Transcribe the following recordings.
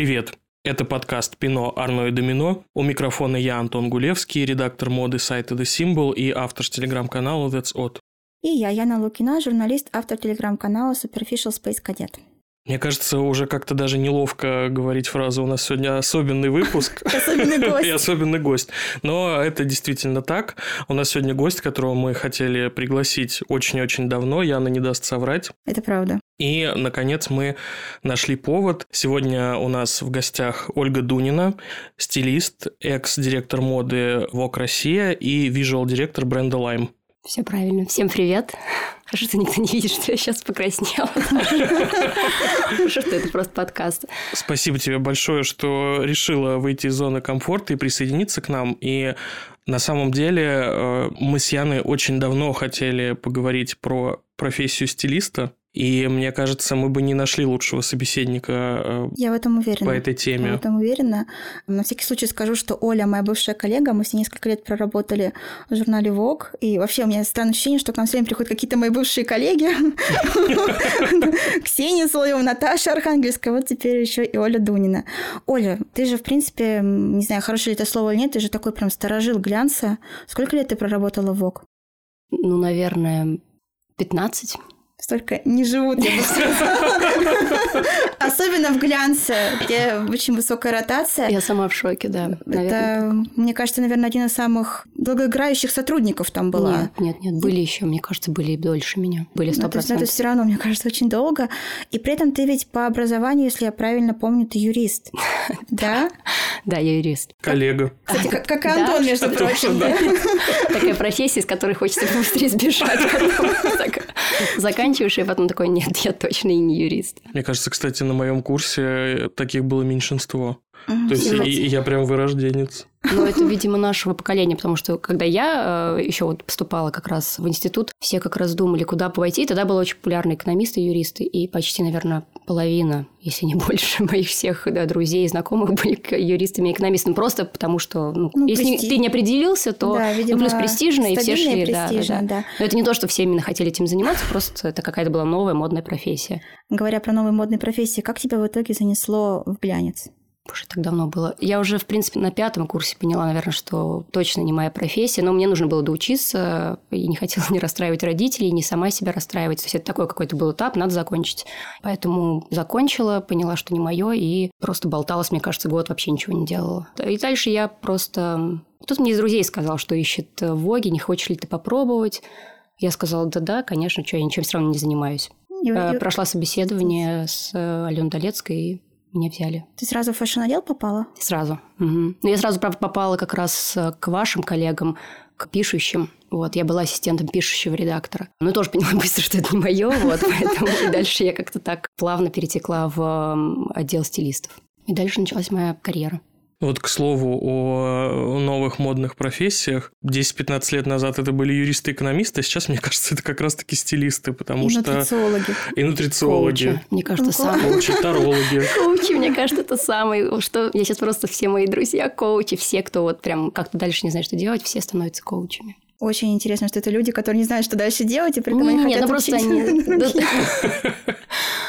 Привет! Это подкаст «Пино, Арно и Домино». У микрофона я, Антон Гулевский, редактор моды сайта The Symbol и автор телеграм-канала That's Odd. И я, Яна Лукина, журналист, автор телеграм-канала Superficial Space Cadet. Мне кажется, уже как-то даже неловко говорить фразу «у нас сегодня особенный выпуск». Особенный гость. И особенный гость. Но это действительно так. У нас сегодня гость, которого мы хотели пригласить очень-очень давно. Яна не даст соврать. Это правда. И, наконец, мы нашли повод. Сегодня у нас в гостях Ольга Дунина, стилист, экс-директор моды ВОК Россия и визуал-директор бренда Lime. Все правильно. Всем привет. Хорошо, что никто не видит, что я сейчас покраснела. Хорошо, что это просто подкаст. Спасибо тебе большое, что решила выйти из зоны комфорта и присоединиться к нам. И на самом деле э, мы с Яной очень давно хотели поговорить про профессию стилиста. И мне кажется, мы бы не нашли лучшего собеседника э, Я в этом уверена. по этой теме. Я в этом уверена. На всякий случай скажу, что Оля, моя бывшая коллега, мы с ней несколько лет проработали в журнале Vogue, и вообще у меня странное ощущение, что к нам все время приходят какие-то мои бывшие коллеги. Ксения Соловьева, Наташа Архангельская, вот теперь еще и Оля Дунина. Оля, ты же, в принципе, не знаю, хорошее ли это слово или нет, ты же такой прям сторожил глянца. Сколько лет ты проработала в Vogue? Ну, наверное, 15 столько не живут, я бы сказала. Особенно в глянце, где очень высокая ротация. Я сама в шоке, да. Это, мне кажется, наверное, один из самых долгоиграющих сотрудников там была. Нет, нет, нет, были еще, мне кажется, были и дольше меня. Были сто процентов. Это все равно, мне кажется, очень долго. И при этом ты ведь по образованию, если я правильно помню, ты юрист. Да? Да, я юрист. Коллега. Кстати, как Антон, между прочим. Такая профессия, из которой хочется быстрее сбежать. Заканчиваешь, и потом такой, нет, я точно и не юрист. Мне кажется, кстати, на моем курсе таких было меньшинство. То есть я прям вырожденец. Ну, это, видимо, нашего поколения, потому что когда я э, еще вот поступала как раз в институт, все как раз думали, куда пойти. Тогда было очень популярны экономисты и юристы, и почти, наверное, половина, если не больше, моих всех да, друзей и знакомых были юристами и экономистами. Просто потому что, ну, ну если престиж... ты не определился, то да, видимо, ну, плюс престижно, и все шли. Да, да, да. да. Но это не то, что все именно хотели этим заниматься, просто это какая-то была новая модная профессия. Говоря про новые модные профессии, как тебя в итоге занесло в глянец? Боже, так давно было. Я уже, в принципе, на пятом курсе поняла, наверное, что точно не моя профессия, но мне нужно было доучиться, и не хотела не расстраивать родителей, не сама себя расстраивать. То есть это такой какой-то был этап, надо закончить. Поэтому закончила, поняла, что не мое, и просто болталась, мне кажется, год вообще ничего не делала. И дальше я просто... Тут мне из друзей сказал, что ищет Воги, не хочешь ли ты попробовать? Я сказала, да-да, конечно, что я ничем все равно не занимаюсь. И, э, Прошла собеседование с Аленой Долецкой, меня взяли. Ты сразу в фэшн-отдел попала? Сразу. Угу. Ну, я сразу, правда, попала как раз э, к вашим коллегам, к пишущим. Вот, я была ассистентом пишущего редактора. Но тоже поняла быстро, что это не мое, вот, поэтому и дальше я как-то так плавно перетекла в отдел стилистов. И дальше началась моя карьера. Вот, к слову, о новых модных профессиях. 10-15 лет назад это были юристы-экономисты, а сейчас, мне кажется, это как раз-таки стилисты, потому и что... нутрициологи. И нутрициологи. Коучи, мне кажется, самые. Коучи, тарологи. Коучи, мне кажется, это самый... Что я сейчас просто все мои друзья коучи, все, кто вот прям как-то дальше не знает, что делать, все становятся коучами. Очень интересно, что это люди, которые не знают, что дальше делать, и при этом они хотят ну просто они...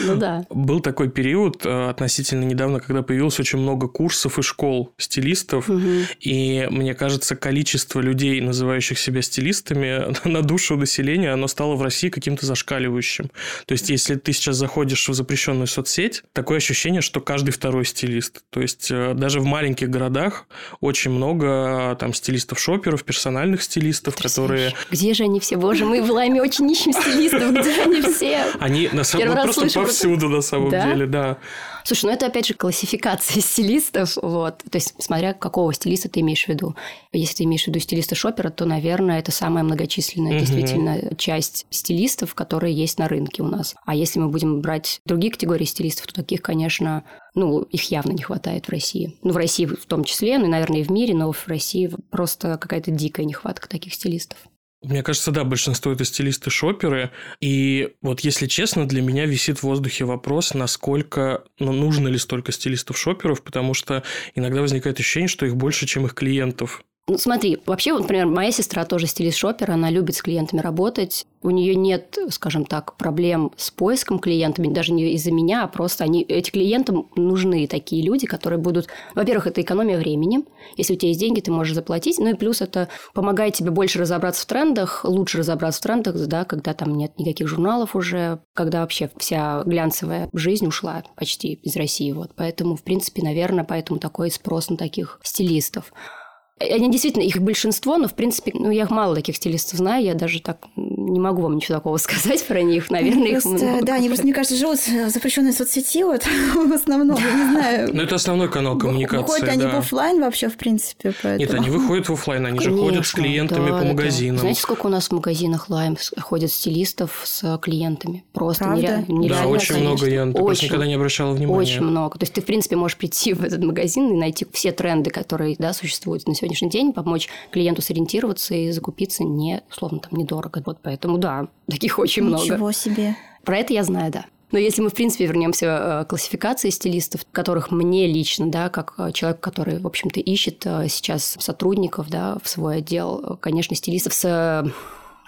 Ну да. Был такой период э, относительно недавно, когда появилось очень много курсов и школ стилистов, угу. и мне кажется, количество людей, называющих себя стилистами, на душу населения, оно стало в России каким-то зашкаливающим. То есть, если ты сейчас заходишь в запрещенную соцсеть, такое ощущение, что каждый второй стилист. То есть, э, даже в маленьких городах очень много там стилистов-шоперов, персональных стилистов, которые... Где же они все? Боже, мы в Лайме очень ищем стилистов. Где они все? Они на самом деле просто повсюду на самом да? деле, да. Слушай, ну это опять же классификация стилистов, вот. То есть, смотря какого стилиста ты имеешь в виду. Если ты имеешь в виду стилиста шопера, то, наверное, это самая многочисленная угу. действительно часть стилистов, которые есть на рынке у нас. А если мы будем брать другие категории стилистов, то таких, конечно, ну, их явно не хватает в России. Ну, в России в том числе, ну, и, наверное, и в мире, но в России просто какая-то дикая нехватка таких стилистов. Мне кажется, да, большинство это стилисты-шоперы. И вот если честно, для меня висит в воздухе вопрос, насколько, ну, нужно ли столько стилистов-шоперов, потому что иногда возникает ощущение, что их больше, чем их клиентов. Ну, смотри, вообще, вот, например, моя сестра тоже стилист-шопер, она любит с клиентами работать. У нее нет, скажем так, проблем с поиском клиентами, даже не из-за меня, а просто они, эти клиентам нужны такие люди, которые будут... Во-первых, это экономия времени. Если у тебя есть деньги, ты можешь заплатить. Ну и плюс это помогает тебе больше разобраться в трендах, лучше разобраться в трендах, да, когда там нет никаких журналов уже, когда вообще вся глянцевая жизнь ушла почти из России. Вот. Поэтому, в принципе, наверное, поэтому такой спрос на таких стилистов. Они действительно, их большинство, но, в принципе, ну, я мало таких стилистов знаю, я даже так не могу вам ничего такого сказать про них, наверное, их просто, много. Да, они просто, мне кажется, живут в запрещенной соцсети, вот, в основном, не знаю. Ну, это основной канал коммуникации, Выходят они в офлайн вообще, в принципе, поэтому... Нет, они выходят в офлайн, они же ходят с клиентами по магазинам. Знаете, сколько у нас в магазинах Лайм ходят стилистов с клиентами? Просто нереально. Да, очень много, я просто никогда не обращала внимания. Очень много. То есть ты, в принципе, можешь прийти в этот магазин и найти все тренды, которые, да, существуют на сегодняшний день, помочь клиенту сориентироваться и закупиться не, условно, там, недорого. Вот поэтому, да, таких очень Ничего много. Ничего себе. Про это я знаю, да. Но если мы, в принципе, вернемся э, к классификации стилистов, которых мне лично, да, как э, человек, который, в общем-то, ищет э, сейчас сотрудников, да, в свой отдел, конечно, стилистов с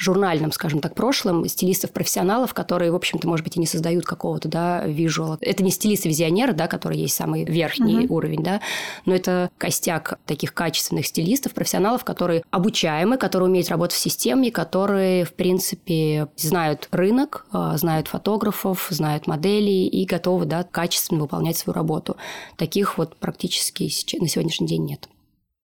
журнальном, скажем так, прошлом стилистов-профессионалов, которые, в общем-то, может быть, и не создают какого-то, да, визуала. Это не стилисты-визионеры, да, которые есть самый верхний uh-huh. уровень, да, но это костяк таких качественных стилистов, профессионалов, которые обучаемы, которые умеют работать в системе, которые, в принципе, знают рынок, а, знают фотографов, знают моделей и готовы, да, качественно выполнять свою работу. Таких вот практически на сегодняшний день нет.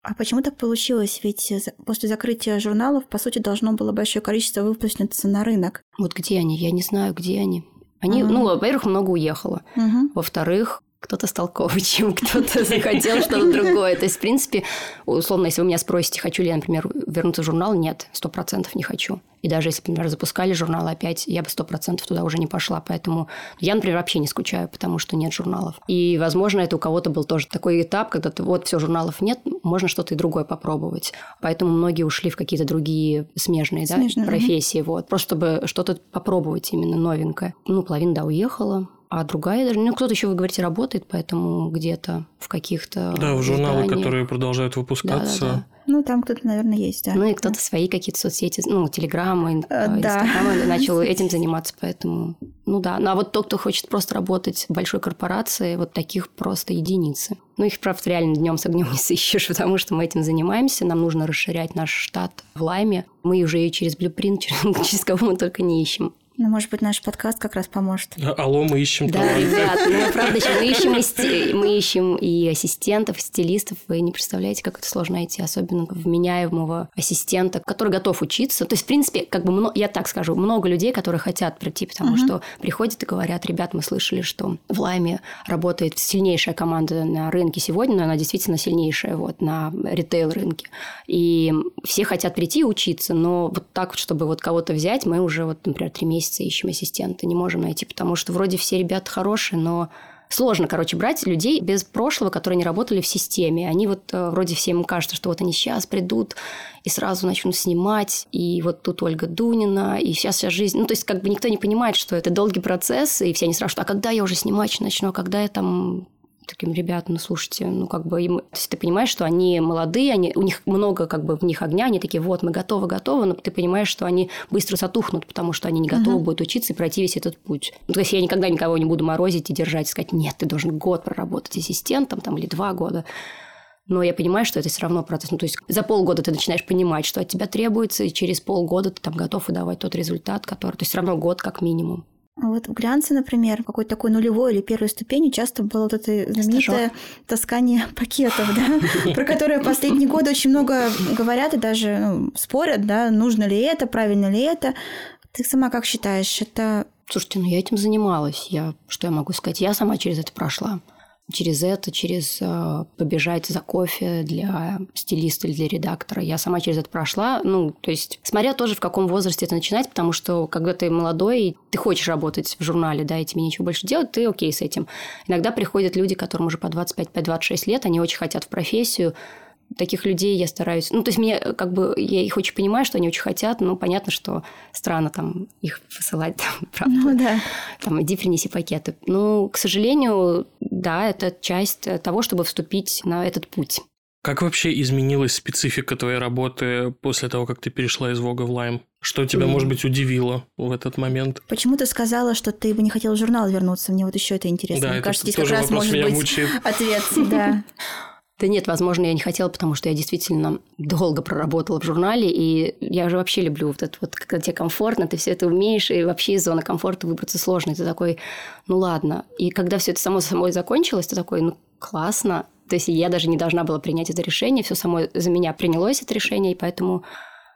А почему так получилось? Ведь после закрытия журналов, по сути, должно было большое количество выпуститься на рынок. Вот где они? Я не знаю, где они. Они, uh-huh. ну, во-первых, много уехало. Uh-huh. Во-вторых, кто-то стал коучем, кто-то захотел что-то другое. То есть, в принципе, условно, если вы меня спросите, хочу ли я, например, вернуться в журнал, нет, сто процентов не хочу. И даже если, например, запускали журнал опять, я бы сто процентов туда уже не пошла. Поэтому я, например, вообще не скучаю, потому что нет журналов. И, возможно, это у кого-то был тоже такой этап, когда ты, вот, все, журналов нет, можно что-то и другое попробовать. Поэтому многие ушли в какие-то другие смежные, смежные да, профессии. Вот, просто чтобы что-то попробовать именно новенькое. Ну, половина, да, уехала, а другая даже, ну, кто-то еще, вы говорите, работает, поэтому где-то в каких-то Да, в журналы, изданиях. которые продолжают выпускаться. Да, да, да. Ну, там кто-то, наверное, есть, да. Ну, и кто-то свои какие-то соцсети, ну, Телеграммы, э, Инстаграмы да. начал этим заниматься, поэтому, ну да. Ну, а вот тот, кто хочет просто работать в большой корпорации, вот таких просто единицы. Ну, их, правда, реально днем с огнем не сыщешь, потому что мы этим занимаемся, нам нужно расширять наш штат в Лайме. Мы уже и через Blueprint, через, через кого мы только не ищем. Ну, может быть, наш подкаст как раз поможет. Алло, мы ищем Да, талант. ребят, ну, правда, мы ищем, и сти... мы ищем и ассистентов, и стилистов. Вы не представляете, как это сложно найти, особенно вменяемого ассистента, который готов учиться. То есть, в принципе, как бы, я так скажу, много людей, которые хотят прийти, потому угу. что приходят и говорят, ребят, мы слышали, что в Лайме работает сильнейшая команда на рынке сегодня, но она действительно сильнейшая вот на ритейл-рынке. И все хотят прийти и учиться, но вот так вот, чтобы вот кого-то взять, мы уже вот, например, три месяца месяца ищем ассистента, не можем найти, потому что вроде все ребята хорошие, но сложно, короче, брать людей без прошлого, которые не работали в системе. Они вот э, вроде всем кажется, что вот они сейчас придут и сразу начнут снимать, и вот тут Ольга Дунина, и сейчас вся жизнь. Ну, то есть, как бы никто не понимает, что это долгий процесс, и все они спрашивают, а когда я уже снимать начну, а когда я там таким ребятам, ну, слушайте, ну, как бы, им, то есть ты понимаешь, что они молодые, они, у них много, как бы, в них огня, они такие, вот, мы готовы, готовы, но ты понимаешь, что они быстро затухнут, потому что они не готовы uh-huh. будут учиться и пройти весь этот путь. Ну, то есть я никогда никого не буду морозить и держать, и сказать, нет, ты должен год проработать ассистентом, там, или два года. Но я понимаю, что это все равно процесс. Ну, то есть за полгода ты начинаешь понимать, что от тебя требуется, и через полгода ты там готов выдавать тот результат, который... То есть все равно год как минимум. Вот в глянце, например, какой-то такой нулевой или первой ступени часто было вот это знаменитое таскание пакетов, да, про которое последние годы очень много говорят и даже ну, спорят, да, нужно ли это, правильно ли это. Ты сама как считаешь, это... Слушайте, ну я этим занималась. Я, что я могу сказать? Я сама через это прошла через это, через э, побежать за кофе для стилиста или для редактора. Я сама через это прошла. Ну, то есть, смотря тоже в каком возрасте это начинать, потому что когда ты молодой, и ты хочешь работать в журнале, да, и тебе нечего больше делать, ты окей с этим. Иногда приходят люди, которым уже по 25-26 лет, они очень хотят в профессию, таких людей я стараюсь... Ну, то есть, мне как бы... Я их очень понимаю, что они очень хотят, но понятно, что странно там их посылать, там, правда. Ну, да. Там, иди принеси пакеты. Ну, к сожалению, да, это часть того, чтобы вступить на этот путь. Как вообще изменилась специфика твоей работы после того, как ты перешла из Вога в Лайм? Что тебя, может быть, удивило в этот момент? Почему ты сказала, что ты бы не хотела в журнал вернуться? Мне вот еще это интересно. Да, Мне это кажется, здесь как тоже раз может быть мучает. ответ. Да. Да нет, возможно, я не хотела, потому что я действительно долго проработала в журнале, и я же вообще люблю вот это вот, когда тебе комфортно, ты все это умеешь, и вообще из зоны комфорта выбраться сложно. И ты такой, ну ладно. И когда все это само собой закончилось, ты такой, ну классно. То есть я даже не должна была принять это решение, все само за меня принялось это решение, и поэтому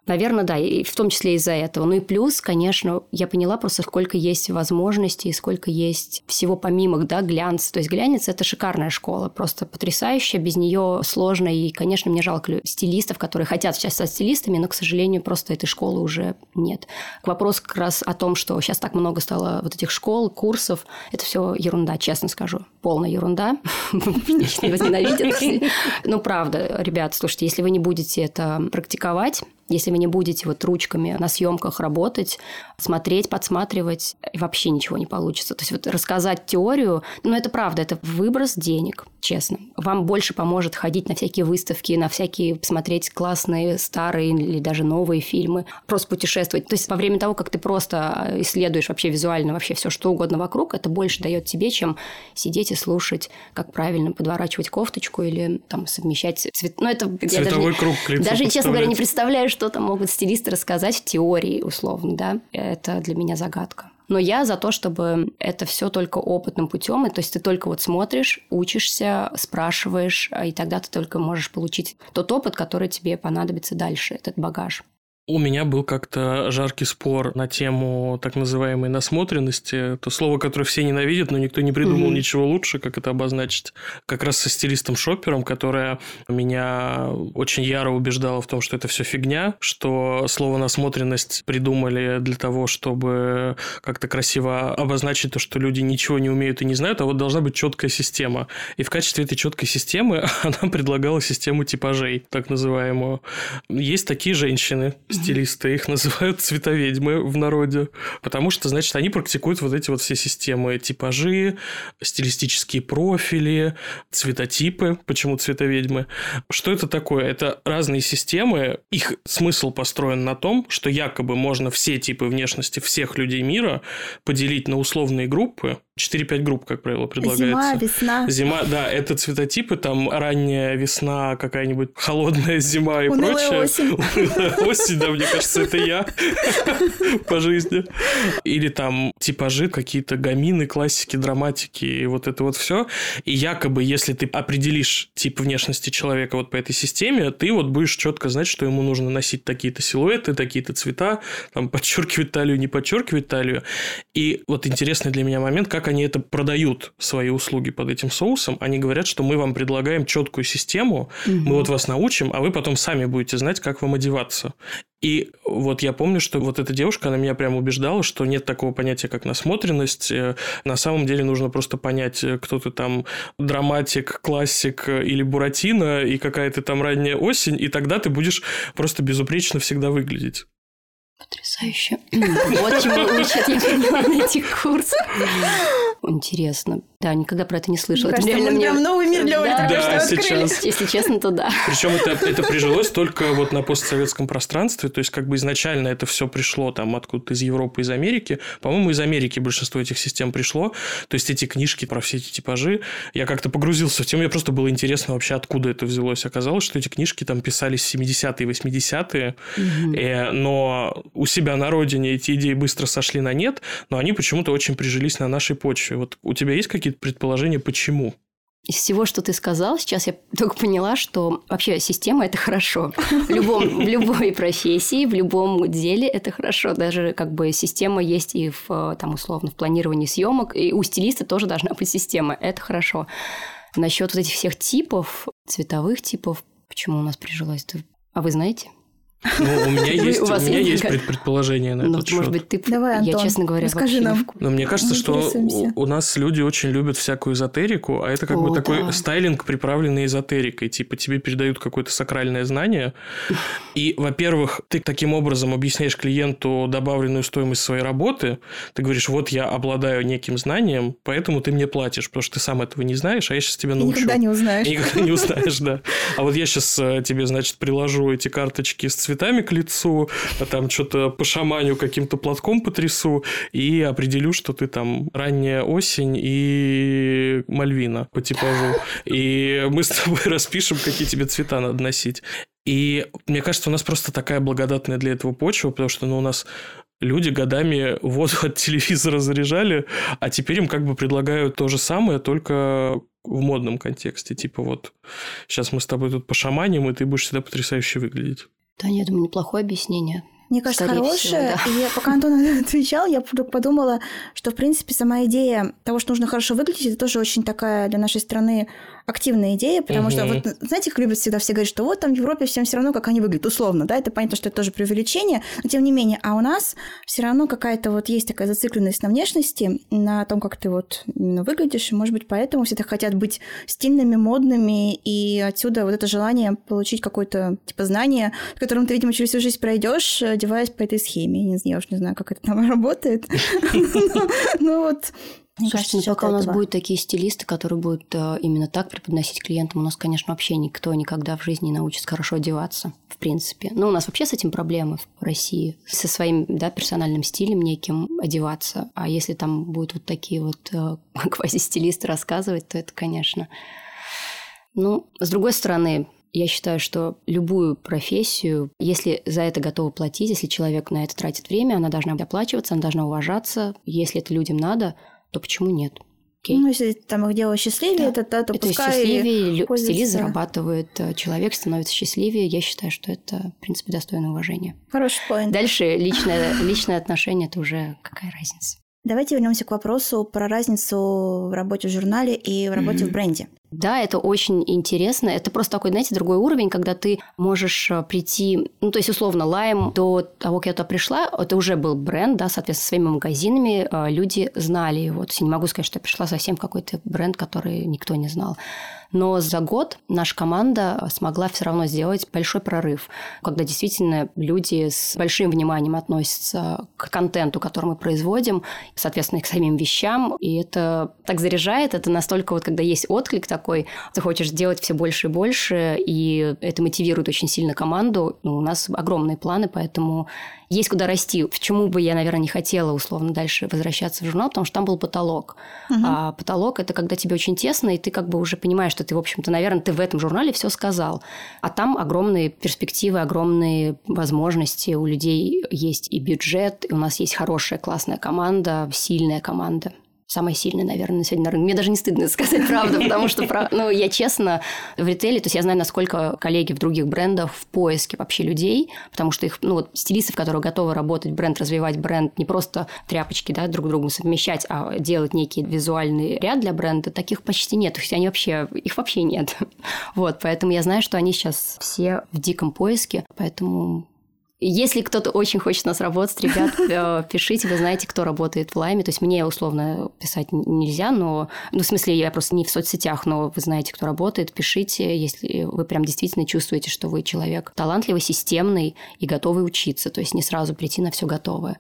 Наверное, да, и в том числе из-за этого. Ну и плюс, конечно, я поняла просто, сколько есть возможностей, сколько есть всего помимо, да, глянца. То есть глянец – это шикарная школа, просто потрясающая, без нее сложно. И, конечно, мне жалко стилистов, которые хотят сейчас стать стилистами, но, к сожалению, просто этой школы уже нет. К вопросу как раз о том, что сейчас так много стало вот этих школ, курсов, это все ерунда, честно скажу. Полная ерунда. Возненавидят. Ну, правда, ребят, слушайте, если вы не будете это практиковать, если вы не будете вот ручками на съемках работать, смотреть, подсматривать, вообще ничего не получится. То есть вот рассказать теорию, ну это правда, это выброс денег, честно. Вам больше поможет ходить на всякие выставки, на всякие смотреть классные старые или даже новые фильмы, просто путешествовать. То есть во время того, как ты просто исследуешь вообще визуально вообще все что угодно вокруг, это больше дает тебе, чем сидеть и слушать, как правильно подворачивать кофточку или там совмещать цвет. Ну это Цветовой даже, круг даже честно говоря, не представляю, что там могут стилисты рассказать в теории, условно, да. Это для меня загадка. Но я за то, чтобы это все только опытным путем, и то есть ты только вот смотришь, учишься, спрашиваешь, и тогда ты только можешь получить тот опыт, который тебе понадобится дальше, этот багаж. У меня был как-то жаркий спор на тему так называемой насмотренности. Это слово, которое все ненавидят, но никто не придумал Мгм. ничего лучше, как это обозначить. Как раз со стилистом Шопером, которая меня очень яро убеждала в том, что это все фигня, что слово насмотренность придумали для того, чтобы как-то красиво обозначить то, что люди ничего не умеют и не знают, а вот должна быть четкая система. И в качестве этой четкой системы она предлагала систему типажей, так называемую. Есть такие женщины, стилисты, их называют цветоведьмы в народе, потому что, значит, они практикуют вот эти вот все системы, типажи, стилистические профили, цветотипы, почему цветоведьмы. Что это такое? Это разные системы, их смысл построен на том, что якобы можно все типы внешности всех людей мира поделить на условные группы, 4-5 групп, как правило, предлагается. Зима, весна. Зима, да, это цветотипы, там ранняя весна, какая-нибудь холодная зима и Унылая прочее. осень. Осень, да, мне кажется, это я по жизни. Или там типажи, какие-то гамины, классики, драматики, и вот это вот все. И якобы, если ты определишь тип внешности человека вот по этой системе, ты вот будешь четко знать, что ему нужно носить такие-то силуэты, такие-то цвета, там подчеркивать талию, не подчеркивать талию. И вот интересный для меня момент, как они это продают, свои услуги под этим соусом. Они говорят, что мы вам предлагаем четкую систему, мы вот вас научим, а вы потом сами будете знать, как вам одеваться. И вот я помню, что вот эта девушка, она меня прям убеждала, что нет такого понятия, как насмотренность. Э, На самом деле нужно просто понять, э, кто ты там драматик, классик э, или буратино, и какая ты там ранняя осень, и тогда ты будешь просто безупречно всегда выглядеть. Потрясающе. Вот чему учат, я поняла на этих курсах. Интересно. Да, никогда про это не слышала. Мне Это кажется, реально мне- новый мир для Оли Да, только Да, что открыли. сейчас. Если честно, то да. Причем это, это прижилось только вот на постсоветском пространстве, то есть как бы изначально это все пришло там откуда-то из Европы, из Америки. По-моему, из Америки большинство этих систем пришло. То есть эти книжки про все эти типажи, я как-то погрузился в тему, мне просто было интересно вообще, откуда это взялось. Оказалось, что эти книжки там писались в 70-е, 80-е, Э, но у себя на родине эти идеи быстро сошли на нет, но они почему-то очень прижились на нашей почве. Вот у тебя есть какие-то предположения, почему? Из всего, что ты сказал, сейчас я только поняла, что вообще система – это хорошо. В, любом, в любой профессии, в любом деле это хорошо. Даже как бы система есть и в, там, условно, в планировании съемок. И у стилиста тоже должна быть система. Это хорошо. Насчет вот этих всех типов, цветовых типов, почему у нас прижилось? А вы знаете? Ну, у меня есть, у, у меня есть предположение на ну, этот Может быть, ты... Давай, Антон, я, честно говоря, расскажи нам. Но мне кажется, что у, у нас люди очень любят всякую эзотерику, а это как О, бы такой да. стайлинг, приправленный эзотерикой. Типа тебе передают какое-то сакральное знание, и, во-первых, ты таким образом объясняешь клиенту добавленную стоимость своей работы, ты говоришь, вот я обладаю неким знанием, поэтому ты мне платишь, потому что ты сам этого не знаешь, а я сейчас тебя научу. И никогда не узнаешь. И никогда не узнаешь, да. А вот я сейчас э, тебе, значит, приложу эти карточки с цветами к лицу, а там что-то по шаманю каким-то платком потрясу и определю, что ты там ранняя осень и Мальвина по типажу. И мы с тобой распишем, какие тебе цвета надо носить. И мне кажется, у нас просто такая благодатная для этого почва, потому что ну, у нас люди годами воду от телевизора заряжали, а теперь им как бы предлагают то же самое, только в модном контексте. Типа вот, сейчас мы с тобой тут пошаманим, и ты будешь всегда потрясающе выглядеть. Да, я думаю, неплохое объяснение. Мне кажется, хорошее. Всего, да. И я, пока Антон отвечал, я вдруг подумала, что, в принципе, сама идея того, что нужно хорошо выглядеть, это тоже очень такая для нашей страны активная идея, потому угу. что, вот, знаете, как любят всегда все говорить, что вот там в Европе всем все равно, как они выглядят, условно, да, это понятно, что это тоже преувеличение, но тем не менее, а у нас все равно какая-то вот есть такая зацикленность на внешности, на том, как ты вот выглядишь, и, может быть, поэтому все так хотят быть стильными, модными, и отсюда вот это желание получить какое-то, типа, знание, которым ты, видимо, через всю жизнь пройдешь, одеваясь по этой схеме. Я не знаю, я уж не знаю, как это там работает. Ну вот, мне Слушайте, кажется, ну, пока у нас будут такие стилисты, которые будут э, именно так преподносить клиентам, у нас, конечно, вообще никто никогда в жизни не научится хорошо одеваться, в принципе. Ну, у нас вообще с этим проблемы в России, со своим да, персональным стилем неким одеваться. А если там будут вот такие вот э, квази-стилисты рассказывать, то это, конечно... Ну, с другой стороны, я считаю, что любую профессию, если за это готовы платить, если человек на это тратит время, она должна оплачиваться, она должна уважаться. Если это людям надо, то почему нет? Окей. Ну, если там их дело счастливее, да. то, то, то пускай счастливее, стилист зарабатывает, э, человек становится счастливее. Я считаю, что это, в принципе, достойно уважения. Хороший поинт. Дальше личное, личное отношение – это уже какая разница. Давайте вернемся к вопросу про разницу в работе в журнале и в работе mm-hmm. в бренде. Да, это очень интересно. Это просто такой, знаете, другой уровень, когда ты можешь э, прийти, ну, то есть, условно, Лайм до того, как я туда пришла, это уже был бренд, да, соответственно, своими магазинами э, люди знали его. То есть, я не могу сказать, что я пришла совсем в какой-то бренд, который никто не знал. Но за год наша команда смогла все равно сделать большой прорыв, когда действительно люди с большим вниманием относятся к контенту, который мы производим, соответственно, к самим вещам. И это так заряжает, это настолько вот, когда есть отклик такой, ты хочешь делать все больше и больше, и это мотивирует очень сильно команду. Ну, у нас огромные планы, поэтому есть куда расти. Почему бы я, наверное, не хотела условно дальше возвращаться в журнал, потому что там был потолок. Угу. А потолок это когда тебе очень тесно, и ты как бы уже понимаешь, что ты, в общем-то, наверное, ты в этом журнале все сказал. А там огромные перспективы, огромные возможности. У людей есть и бюджет, и у нас есть хорошая, классная команда, сильная команда самая сильная, наверное, на сегодня на рынке. Мне даже не стыдно сказать правду, потому что, ну, я честно в ритейле, то есть я знаю, насколько коллеги в других брендах в поиске вообще людей, потому что их, ну, вот стилистов, которые готовы работать бренд, развивать бренд, не просто тряпочки, да, друг другу совмещать, а делать некий визуальный ряд для бренда, таких почти нет. То есть они вообще, их вообще нет. Вот, поэтому я знаю, что они сейчас все в диком поиске, поэтому если кто-то очень хочет нас работать, ребят, э, пишите, вы знаете, кто работает в Лайме. То есть мне условно писать нельзя, но... Ну, в смысле, я просто не в соцсетях, но вы знаете, кто работает, пишите, если вы прям действительно чувствуете, что вы человек талантливый, системный и готовый учиться. То есть не сразу прийти на все готовое.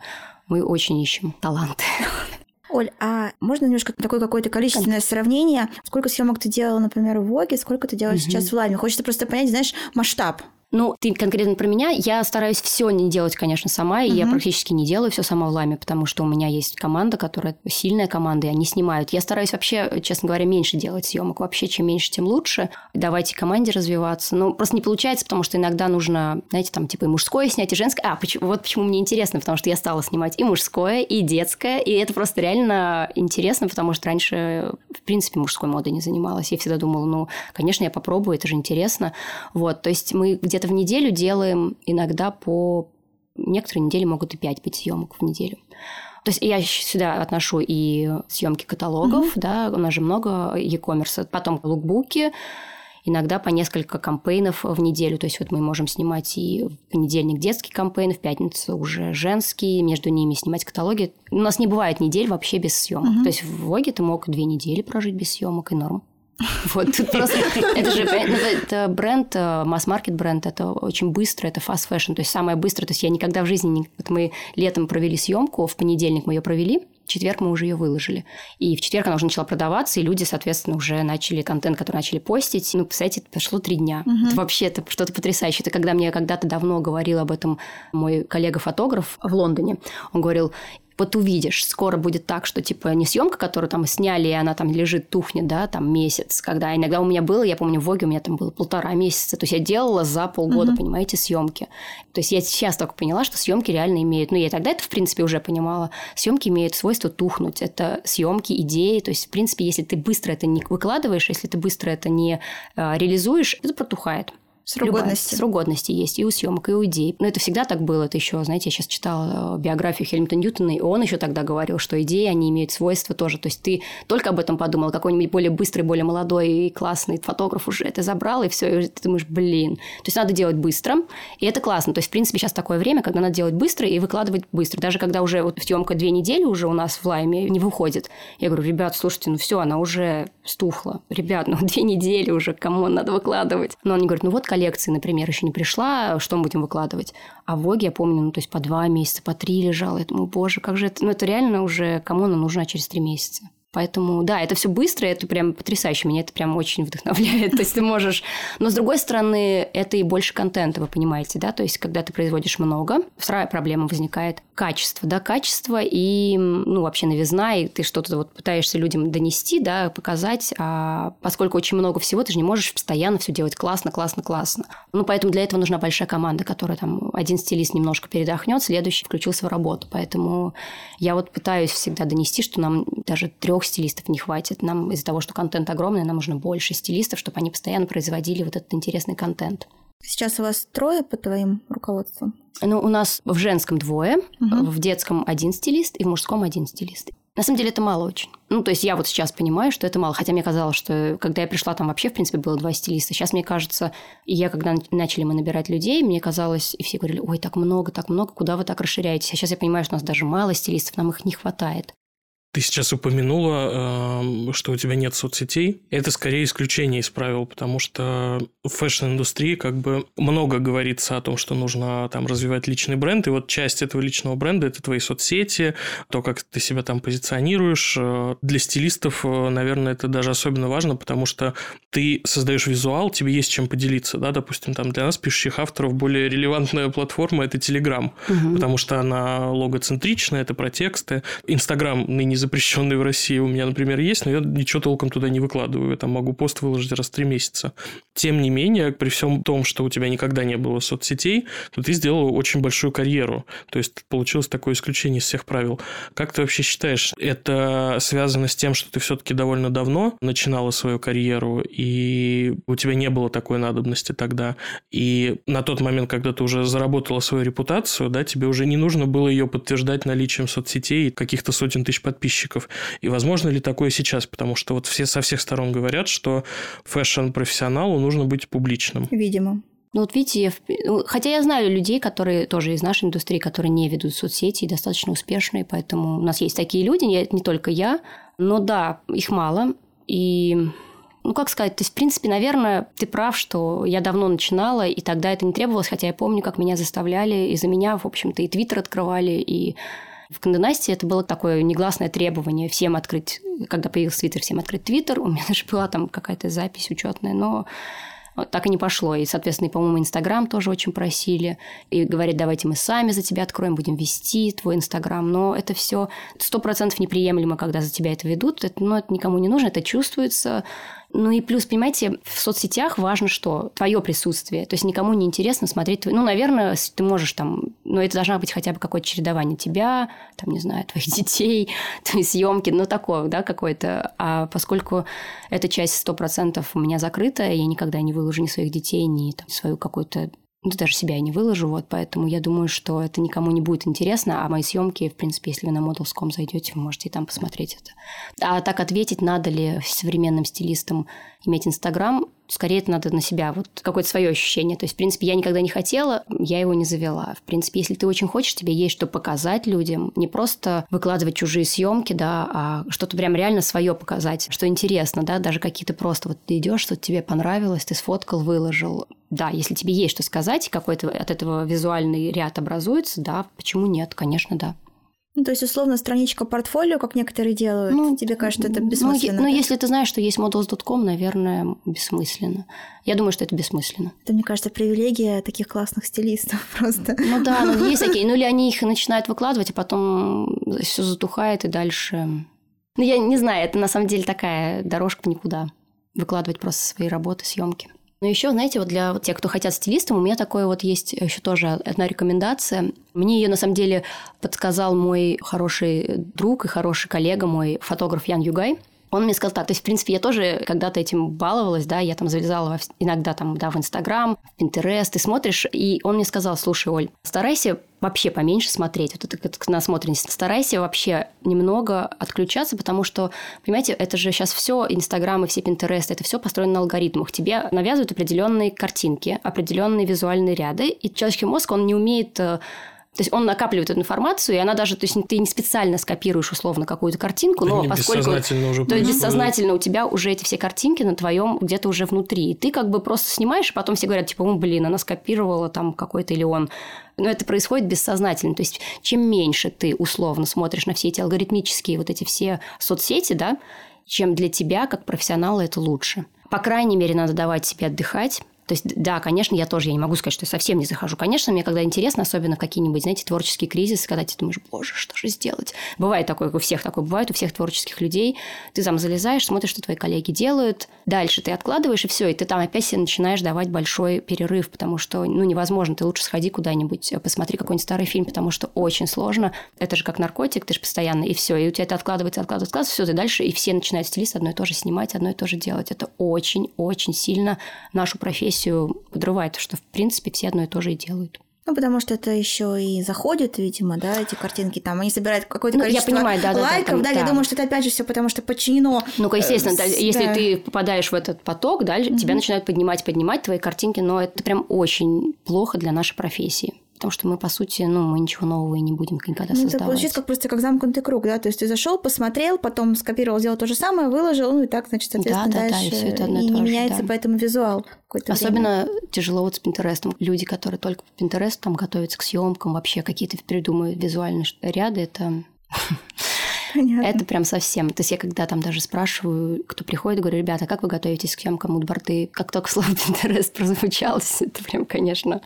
Мы очень ищем таланты. Оль, а можно немножко такое какое-то количественное сравнение? Сколько съемок ты делала, например, в Воге, сколько ты делаешь угу. сейчас в Лайме? Хочется просто понять, знаешь, масштаб. Ну, ты конкретно про меня. Я стараюсь все не делать, конечно, сама, и uh-huh. я практически не делаю все сама в ламе, потому что у меня есть команда, которая сильная команда, и они снимают. Я стараюсь вообще, честно говоря, меньше делать съемок. Вообще, чем меньше, тем лучше. Давайте команде развиваться. Но просто не получается, потому что иногда нужно, знаете, там типа и мужское снять, и женское. А, почему, вот почему мне интересно, потому что я стала снимать и мужское, и детское, и это просто реально интересно, потому что раньше, в принципе, мужской модой не занималась. Я всегда думала, ну, конечно, я попробую, это же интересно. Вот, то есть мы где где-то в неделю делаем иногда по... Некоторые недели могут и 5 быть съемок в неделю. То есть я сюда отношу и съемки каталогов, mm-hmm. да, у нас же много e-commerce, потом лукбуки, иногда по несколько кампейнов в неделю. То есть вот мы можем снимать и в понедельник детский кампейн, в пятницу уже женский, между ними снимать каталоги. У нас не бывает недель вообще без съемок. Угу. То есть в Воге ты мог две недели прожить без съемок, и норм. Вот тут просто это же это бренд, э, масс-маркет бренд, это очень быстро, это fast fashion, то есть самое быстрое. То есть я никогда в жизни, вот мы летом провели съемку, в понедельник мы ее провели, в четверг мы уже ее выложили. И в четверг она уже начала продаваться, и люди, соответственно, уже начали контент, который начали постить. Ну, представляете, прошло три дня. Угу. Это вообще это что-то потрясающее. Это когда мне когда-то давно говорил об этом мой коллега-фотограф в Лондоне. Он говорил, вот увидишь, скоро будет так, что типа не съемка, которую там сняли, и она там лежит, тухнет, да, там месяц, когда иногда у меня было, я помню, в Воге у меня там было полтора месяца, то есть я делала за полгода, угу. понимаете, съемки. То есть я сейчас только поняла, что съемки реально имеют, ну я тогда это в принципе уже понимала, съемки имеют свойство тухнуть, это съемки, идеи, то есть в принципе, если ты быстро это не выкладываешь, если ты быстро это не э, реализуешь, это протухает. Срок годности. Срок годности есть и у съемок, и у идей. Но это всегда так было. Это еще, знаете, я сейчас читала э, биографию Хельмута Ньютона, и он еще тогда говорил, что идеи, они имеют свойства тоже. То есть ты только об этом подумал, какой-нибудь более быстрый, более молодой и классный фотограф уже это забрал, и все, и ты думаешь, блин. То есть надо делать быстро, и это классно. То есть, в принципе, сейчас такое время, когда надо делать быстро и выкладывать быстро. Даже когда уже вот съемка две недели уже у нас в лайме не выходит. Я говорю, ребят, слушайте, ну все, она уже стухла. Ребят, ну две недели уже, кому надо выкладывать. Но он говорит, ну вот коллекции, например, еще не пришла, что мы будем выкладывать? А в Воге, я помню, ну, то есть по два месяца, по три лежала. Я думаю, боже, как же это... Ну, это реально уже кому она нужна через три месяца. Поэтому, да, это все быстро, это прям потрясающе, меня это прям очень вдохновляет. То есть ты можешь... Но, с другой стороны, это и больше контента, вы понимаете, да? То есть, когда ты производишь много, вторая проблема возникает качество, да, качество и, ну, вообще новизна, и ты что-то вот пытаешься людям донести, да, показать, а поскольку очень много всего, ты же не можешь постоянно все делать классно, классно, классно. Ну, поэтому для этого нужна большая команда, которая там один стилист немножко передохнет, следующий включился в работу. Поэтому я вот пытаюсь всегда донести, что нам даже трех стилистов не хватит. Нам из-за того, что контент огромный, нам нужно больше стилистов, чтобы они постоянно производили вот этот интересный контент. Сейчас у вас трое по твоим руководством? Ну, у нас в женском двое, угу. в детском один стилист и в мужском один стилист. На самом деле это мало очень. Ну, то есть я вот сейчас понимаю, что это мало. Хотя мне казалось, что когда я пришла, там вообще, в принципе, было два стилиста. Сейчас мне кажется, и я, когда начали мы набирать людей, мне казалось, и все говорили, ой, так много, так много, куда вы так расширяетесь? А сейчас я понимаю, что у нас даже мало стилистов, нам их не хватает. Ты сейчас упомянула, эм, что у тебя нет соцсетей. Это скорее исключение из правил, потому что в fashion-индустрии как бы много говорится о том, что нужно там развивать личный бренд, и вот часть этого личного бренда – это твои соцсети, то, как ты себя там позиционируешь. Э, для стилистов, э, наверное, это даже особенно важно, потому что ты создаешь визуал, тебе есть чем поделиться, да, допустим, там для нас, пишущих авторов, более релевантная платформа – это Telegram, угу. потому что она логоцентричная, это про тексты. Инстаграм ныне запрещенный в России у меня, например, есть, но я ничего толком туда не выкладываю. Я там могу пост выложить раз в три месяца. Тем не менее, при всем том, что у тебя никогда не было соцсетей, то ты сделал очень большую карьеру. То есть получилось такое исключение из всех правил. Как ты вообще считаешь, это связано с тем, что ты все-таки довольно давно начинала свою карьеру, и у тебя не было такой надобности тогда. И на тот момент, когда ты уже заработала свою репутацию, да, тебе уже не нужно было ее подтверждать наличием соцсетей и каких-то сотен тысяч подписчиков подписчиков. И возможно ли такое сейчас? Потому что вот все со всех сторон говорят, что фэшн-профессионалу нужно быть публичным. Видимо. Ну вот видите, я... Ну, хотя я знаю людей, которые тоже из нашей индустрии, которые не ведут соцсети и достаточно успешные, поэтому у нас есть такие люди, не, не только я, но да, их мало, и ну, как сказать, то есть, в принципе, наверное, ты прав, что я давно начинала, и тогда это не требовалось, хотя я помню, как меня заставляли, из-за меня, в общем-то, и Твиттер открывали, и в Канденасте это было такое негласное требование всем открыть, когда появился Твиттер, всем открыть Твиттер. У меня даже была там какая-то запись учетная, но так и не пошло. И, соответственно, и, по-моему, Инстаграм тоже очень просили. И говорят, давайте мы сами за тебя откроем, будем вести твой Инстаграм. Но это все сто процентов неприемлемо, когда за тебя это ведут. Это, ну, это никому не нужно, это чувствуется. Ну и плюс, понимаете, в соцсетях важно что? Твое присутствие. То есть никому не интересно смотреть... Ну, наверное, ты можешь там... Ну, это должна быть хотя бы какое-то чередование тебя, там, не знаю, твоих детей, твои съемки, ну, такое, да, какое-то. А поскольку эта часть сто процентов у меня закрыта, я никогда не выложу ни своих детей, ни там, свою какую-то ну, даже себя я не выложу, вот, поэтому я думаю, что это никому не будет интересно, а мои съемки, в принципе, если вы на Models.com зайдете, вы можете и там посмотреть это. А так ответить, надо ли современным стилистам иметь Инстаграм, скорее это надо на себя, вот какое-то свое ощущение. То есть, в принципе, я никогда не хотела, я его не завела. В принципе, если ты очень хочешь, тебе есть что показать людям, не просто выкладывать чужие съемки, да, а что-то прям реально свое показать, что интересно, да, даже какие-то просто вот ты идешь, что тебе понравилось, ты сфоткал, выложил. Да, если тебе есть что сказать, какой-то от этого визуальный ряд образуется, да, почему нет, конечно, да. Ну, то есть, условно, страничка портфолио, как некоторые делают, ну, тебе кажется, это ну, бессмысленно? Ну, ну если ты знаешь, что есть models.com, наверное, бессмысленно. Я думаю, что это бессмысленно. Это, мне кажется, привилегия таких классных стилистов просто. Ну да, ну есть такие. Ну или они их начинают выкладывать, а потом все затухает и дальше... Ну я не знаю, это на самом деле такая дорожка никуда. Выкладывать просто свои работы, съемки. Но еще, знаете, вот для тех, кто хотят стилистом, у меня такое вот есть еще тоже одна рекомендация. Мне ее на самом деле подсказал мой хороший друг и хороший коллега, мой фотограф Ян Югай. Он мне сказал так, то есть, в принципе, я тоже когда-то этим баловалась, да, я там залезала иногда там, да, в Инстаграм, в Пинтерест, ты смотришь, и он мне сказал, слушай, Оль, старайся вообще поменьше смотреть, вот это насмотренность, старайся вообще немного отключаться, потому что, понимаете, это же сейчас все Инстаграм и все Пинтересты, это все построено на алгоритмах. Тебе навязывают определенные картинки, определенные визуальные ряды, и человеческий мозг, он не умеет э, то есть он накапливает эту информацию, и она даже, то есть ты не специально скопируешь условно какую-то картинку, но Они поскольку уже то есть бессознательно у тебя уже эти все картинки на твоем где-то уже внутри, и ты как бы просто снимаешь, и потом все говорят типа, блин, она скопировала там какой-то или он. Но это происходит бессознательно. То есть чем меньше ты условно смотришь на все эти алгоритмические вот эти все соцсети, да, чем для тебя как профессионала это лучше. По крайней мере, надо давать себе отдыхать, то есть, да, конечно, я тоже, я не могу сказать, что я совсем не захожу. Конечно, мне когда интересно, особенно какие-нибудь, знаете, творческие кризисы, когда ты думаешь, боже, что же сделать? Бывает такое, у всех такое бывает, у всех творческих людей. Ты там залезаешь, смотришь, что твои коллеги делают. Дальше ты откладываешь, и все, и ты там опять себе начинаешь давать большой перерыв, потому что, ну, невозможно. Ты лучше сходи куда-нибудь, э, посмотри какой-нибудь старый фильм, потому что очень сложно. Это же как наркотик, ты же постоянно, и все, и у тебя это откладывается, откладывается, откладывается, все, ты дальше, и все начинают стилист одно и то же снимать, одно и то же делать. Это очень-очень сильно нашу профессию подрывает бывает, что, в принципе, все одно и то же и делают. Ну, потому что это еще и заходит, видимо, да, эти картинки там. Они собирают какое-то ну, количество я понимаю, да, лайков, да, да, да, я думаю, что это опять же все потому, что подчинено. Ну, естественно, да, если да. ты попадаешь в этот поток, дальше mm-hmm. тебя начинают поднимать, поднимать твои картинки, но это прям очень плохо для нашей профессии потому что мы, по сути, ну, мы ничего нового и не будем никогда ну, создавать. Это получится как просто как замкнутый круг, да, то есть ты зашел, посмотрел, потом скопировал, сделал то же самое, выложил, ну и так, значит, соответственно, да, да, дальше. Да, и, все это одно и не меняется, да. поэтому визуал Особенно время. тяжело вот с Пинтерестом. Люди, которые только по Пинтересту там готовятся к съемкам, вообще какие-то придумывают визуальные ряды, это Понятно. Это прям совсем. То есть я когда там даже спрашиваю, кто приходит, говорю, ребята, как вы готовитесь к съемкам мудборты? Как только слово Pinterest прозвучало, это прям, конечно,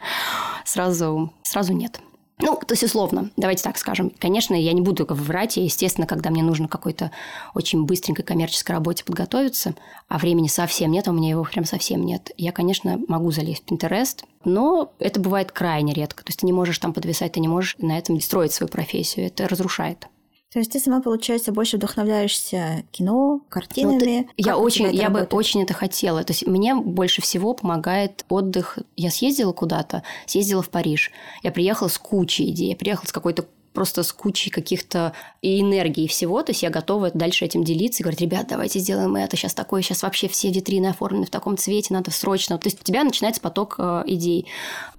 сразу, сразу нет. Ну, то есть, условно, давайте так скажем. Конечно, я не буду врать, и, естественно, когда мне нужно какой-то очень быстренькой коммерческой работе подготовиться, а времени совсем нет, а у меня его прям совсем нет, я, конечно, могу залезть в Pinterest, но это бывает крайне редко. То есть ты не можешь там подвисать, ты не можешь на этом строить свою профессию, это разрушает. То есть ты сама, получается, больше вдохновляешься кино, картинами. Вот я очень, я работает? бы очень это хотела. То есть мне больше всего помогает отдых. Я съездила куда-то, съездила в Париж. Я приехала с кучей идей. Я приехала с какой-то просто с кучей каких-то и энергии всего, то есть я готова дальше этим делиться и говорить, ребят, давайте сделаем это, сейчас такое, сейчас вообще все витрины оформлены в таком цвете, надо срочно. То есть у тебя начинается поток э, идей.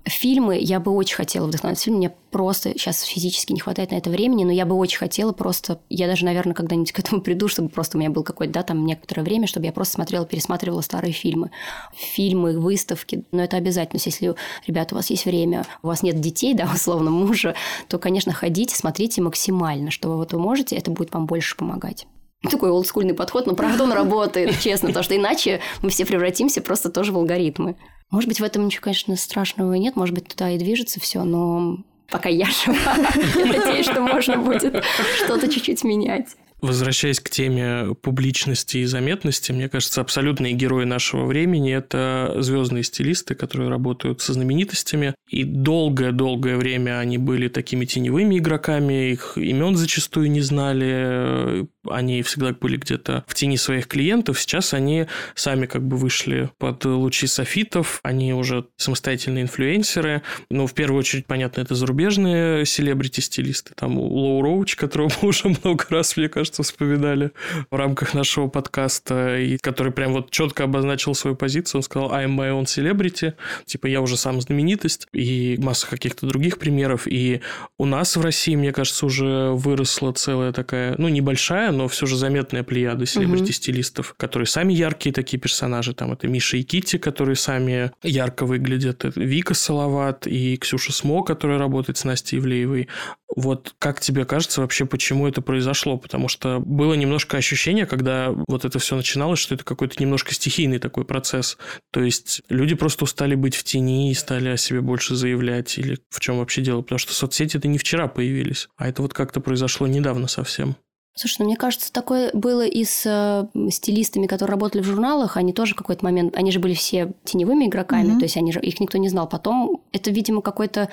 Фильмы я бы очень хотела вдохновляться. Фильм мне просто сейчас физически не хватает на это времени, но я бы очень хотела просто... Я даже, наверное, когда-нибудь к этому приду, чтобы просто у меня был какой-то, да, там некоторое время, чтобы я просто смотрела, пересматривала старые фильмы. Фильмы, выставки. Но это обязательно. Если, ребята, у вас есть время, у вас нет детей, да, условно, мужа, то, конечно, ходите, смотрите максимально, что вот вы можете, это будет вам больше помогать такой олдскульный подход, но правда он работает, честно, потому что иначе мы все превратимся просто тоже в алгоритмы. Может быть, в этом ничего, конечно, страшного нет, может быть, туда и движется все, но пока я жива, я надеюсь, что можно будет что-то чуть-чуть менять. Возвращаясь к теме публичности и заметности, мне кажется, абсолютные герои нашего времени – это звездные стилисты, которые работают со знаменитостями. И долгое-долгое время они были такими теневыми игроками, их имен зачастую не знали, они всегда были где-то в тени своих клиентов. Сейчас они сами как бы вышли под лучи софитов, они уже самостоятельные инфлюенсеры. Ну, в первую очередь, понятно, это зарубежные селебрити-стилисты. Там Лоу Роуч, которого мы уже много раз, мне кажется, вспоминали в рамках нашего подкаста, и который прям вот четко обозначил свою позицию. Он сказал, I'm my own celebrity. Типа, я уже сам знаменитость. И масса каких-то других примеров. И у нас в России, мне кажется, уже выросла целая такая, ну, небольшая, но все же заметная плеяда селебрити-стилистов, которые сами яркие такие персонажи. Там это Миша и Кити, которые сами ярко выглядят. Это Вика Салават и Ксюша Смо, которая работает с Настей Ивлеевой. Вот как тебе кажется вообще, почему это произошло? Потому что было немножко ощущение, когда вот это все начиналось, что это какой-то немножко стихийный такой процесс. То есть люди просто устали быть в тени и стали о себе больше заявлять. Или в чем вообще дело? Потому что соцсети это не вчера появились, а это вот как-то произошло недавно совсем. Слушай, ну мне кажется, такое было и с э, стилистами, которые работали в журналах. Они тоже в какой-то момент, они же были все теневыми игроками, mm-hmm. то есть они же, их никто не знал. Потом это, видимо, какой-то,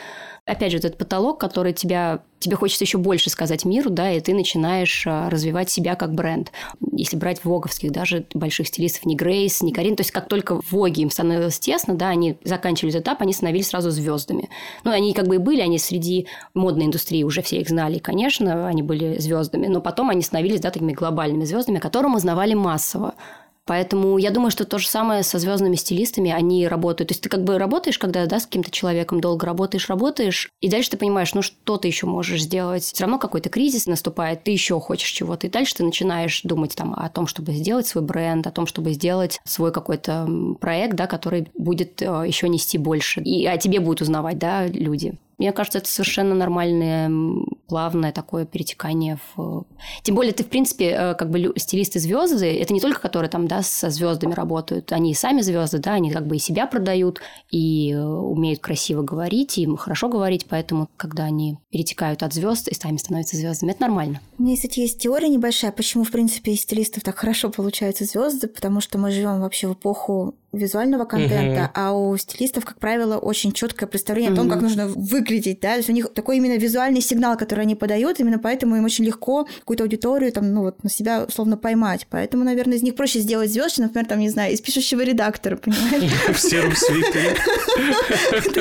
опять же, этот потолок, который тебя тебе хочется еще больше сказать миру, да, и ты начинаешь а, развивать себя как бренд. Если брать воговских, даже больших стилистов, не Грейс, не Карин, то есть как только в Воге им становилось тесно, да, они заканчивали этап, они становились сразу звездами. Ну, они как бы и были, они среди модной индустрии уже все их знали, конечно, они были звездами, но потом они становились, да, такими глобальными звездами, которым узнавали массово. Поэтому я думаю, что то же самое со звездными стилистами, они работают. То есть ты как бы работаешь, когда да, с каким-то человеком долго работаешь, работаешь, и дальше ты понимаешь, ну что ты еще можешь сделать. Все равно какой-то кризис наступает, ты еще хочешь чего-то. И дальше ты начинаешь думать там, о том, чтобы сделать свой бренд, о том, чтобы сделать свой какой-то проект, да, который будет э, еще нести больше. И о тебе будут узнавать да, люди. Мне кажется, это совершенно нормальное, плавное такое перетекание в... Тем более ты, в принципе, э, как бы стилисты звезды, это не только которые там, да, со звездами работают, они и сами звезды, да, они как бы и себя продают, и э, умеют красиво говорить, и хорошо говорить, поэтому, когда они перетекают от звезд и сами становятся звездами, это нормально. У меня, кстати, есть теория небольшая, почему, в принципе, из стилистов так хорошо получаются звезды, потому что мы живем вообще в эпоху визуального контента, угу. а у стилистов, как правило, очень четкое представление угу. о том, как нужно выглядеть, да, то есть у них такой именно визуальный сигнал, который они подают, именно поэтому им очень легко какую-то аудиторию там, ну вот, на себя условно поймать, поэтому, наверное, из них проще сделать звезд, например, там, не знаю, из пишущего редактора, понимаешь? В сером свитере.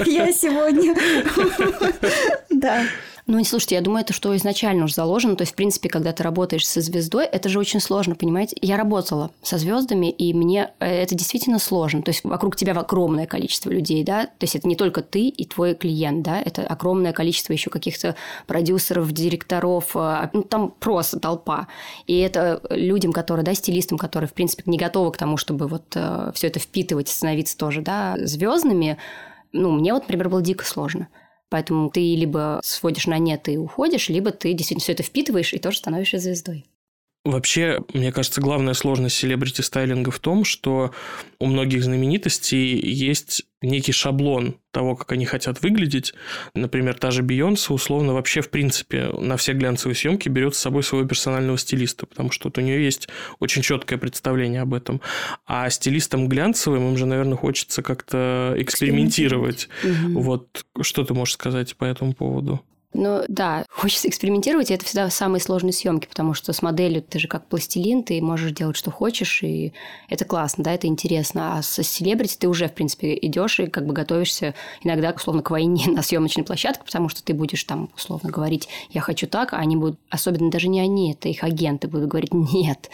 Я сегодня. Да. Ну, слушайте, я думаю, это что изначально уже заложено. То есть, в принципе, когда ты работаешь со звездой, это же очень сложно, понимаете? Я работала со звездами, и мне э, это действительно сложно. То есть, вокруг тебя огромное количество людей, да? То есть, это не только ты и твой клиент, да? Это огромное количество еще каких-то продюсеров, директоров, э, ну, там просто толпа. И это людям, которые, да, стилистам, которые, в принципе, не готовы к тому, чтобы вот э, все это впитывать, становиться тоже, да, звездными, ну, мне вот, например, было дико сложно. Поэтому ты либо сводишь на нет и уходишь, либо ты действительно все это впитываешь и тоже становишься звездой. Вообще, мне кажется, главная сложность селебрити-стайлинга в том, что у многих знаменитостей есть некий шаблон того, как они хотят выглядеть. Например, та же Бейонсе условно вообще, в принципе, на все глянцевые съемки берет с собой своего персонального стилиста, потому что вот у нее есть очень четкое представление об этом. А стилистам глянцевым им же, наверное, хочется как-то экспериментировать. Угу. Вот что ты можешь сказать по этому поводу? Ну да, хочется экспериментировать, и это всегда самые сложные съемки, потому что с моделью ты же как пластилин, ты можешь делать, что хочешь, и это классно, да, это интересно. А с селебрити ты уже, в принципе, идешь и как бы готовишься иногда, условно, к войне на съемочной площадке, потому что ты будешь там, условно, говорить, я хочу так, а они будут, особенно даже не они, это их агенты будут говорить, нет,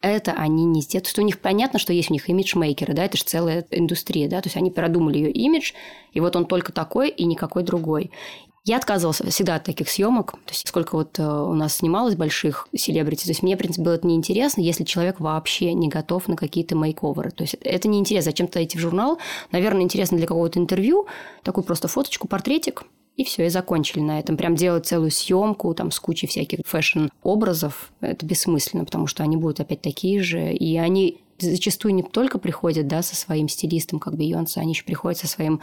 это они не сделают. То есть у них понятно, что есть у них имиджмейкеры, да, это же целая индустрия, да, то есть они продумали ее имидж, и вот он только такой и никакой другой. Я отказывалась всегда от таких съемок. То есть сколько вот э, у нас снималось больших селебрити. То есть мне, в принципе, было это неинтересно, если человек вообще не готов на какие-то мейковеры. То есть это неинтересно. Зачем-то идти в журнал. Наверное, интересно для какого-то интервью. Такую просто фоточку, портретик. И все, и закончили на этом. Прям делать целую съемку там с кучей всяких фэшн-образов, это бессмысленно, потому что они будут опять такие же. И они зачастую не только приходят да, со своим стилистом, как Бейонсе, они еще приходят со своим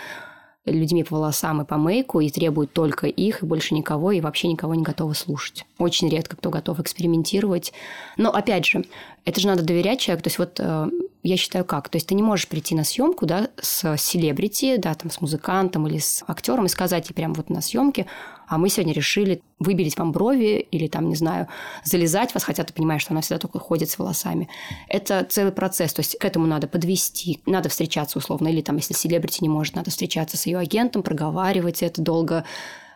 людьми по волосам и по мейку и требуют только их и больше никого, и вообще никого не готовы слушать. Очень редко кто готов экспериментировать. Но, опять же, это же надо доверять человеку. То есть вот э, я считаю, как? То есть ты не можешь прийти на съемку, да, с селебрити, да, там, с музыкантом или с актером и сказать ей прямо вот на съемке, а мы сегодня решили выбелить вам брови или там, не знаю, залезать вас, хотя ты понимаешь, что она всегда только ходит с волосами. Это целый процесс, то есть к этому надо подвести, надо встречаться условно, или там, если селебрити не может, надо встречаться с ее агентом, проговаривать это долго,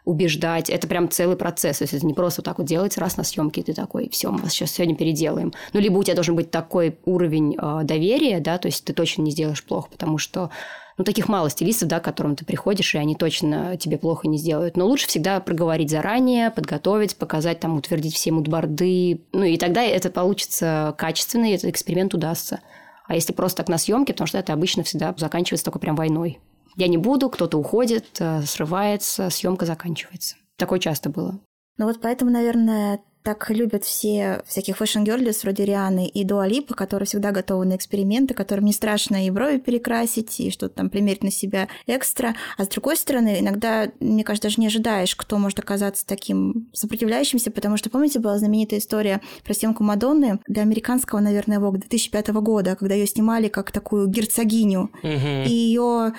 убеждать. Это прям целый процесс. То есть это не просто так вот делать раз на съемке, и ты такой, все, мы вас сейчас сегодня переделаем. Ну, либо у тебя должен быть такой уровень э, доверия, да, то есть ты точно не сделаешь плохо, потому что ну, таких мало стилистов, да, к которым ты приходишь, и они точно тебе плохо не сделают. Но лучше всегда проговорить заранее, подготовить, показать, там, утвердить все мудборды. Ну, и тогда это получится качественно, и этот эксперимент удастся. А если просто так на съемке, потому что это обычно всегда заканчивается только прям войной. Я не буду, кто-то уходит, э, срывается, съемка заканчивается. Такое часто было. Ну вот поэтому, наверное, так любят все всяких fashion girlies вроде Рианны и Дуа Липа, которые всегда готовы на эксперименты, которым не страшно и брови перекрасить, и что-то там примерить на себя экстра. А с другой стороны, иногда, мне кажется, даже не ожидаешь, кто может оказаться таким сопротивляющимся, потому что, помните, была знаменитая история про съемку Мадонны для американского, наверное, Vogue 2005 года, когда ее снимали как такую герцогиню. Угу. И ее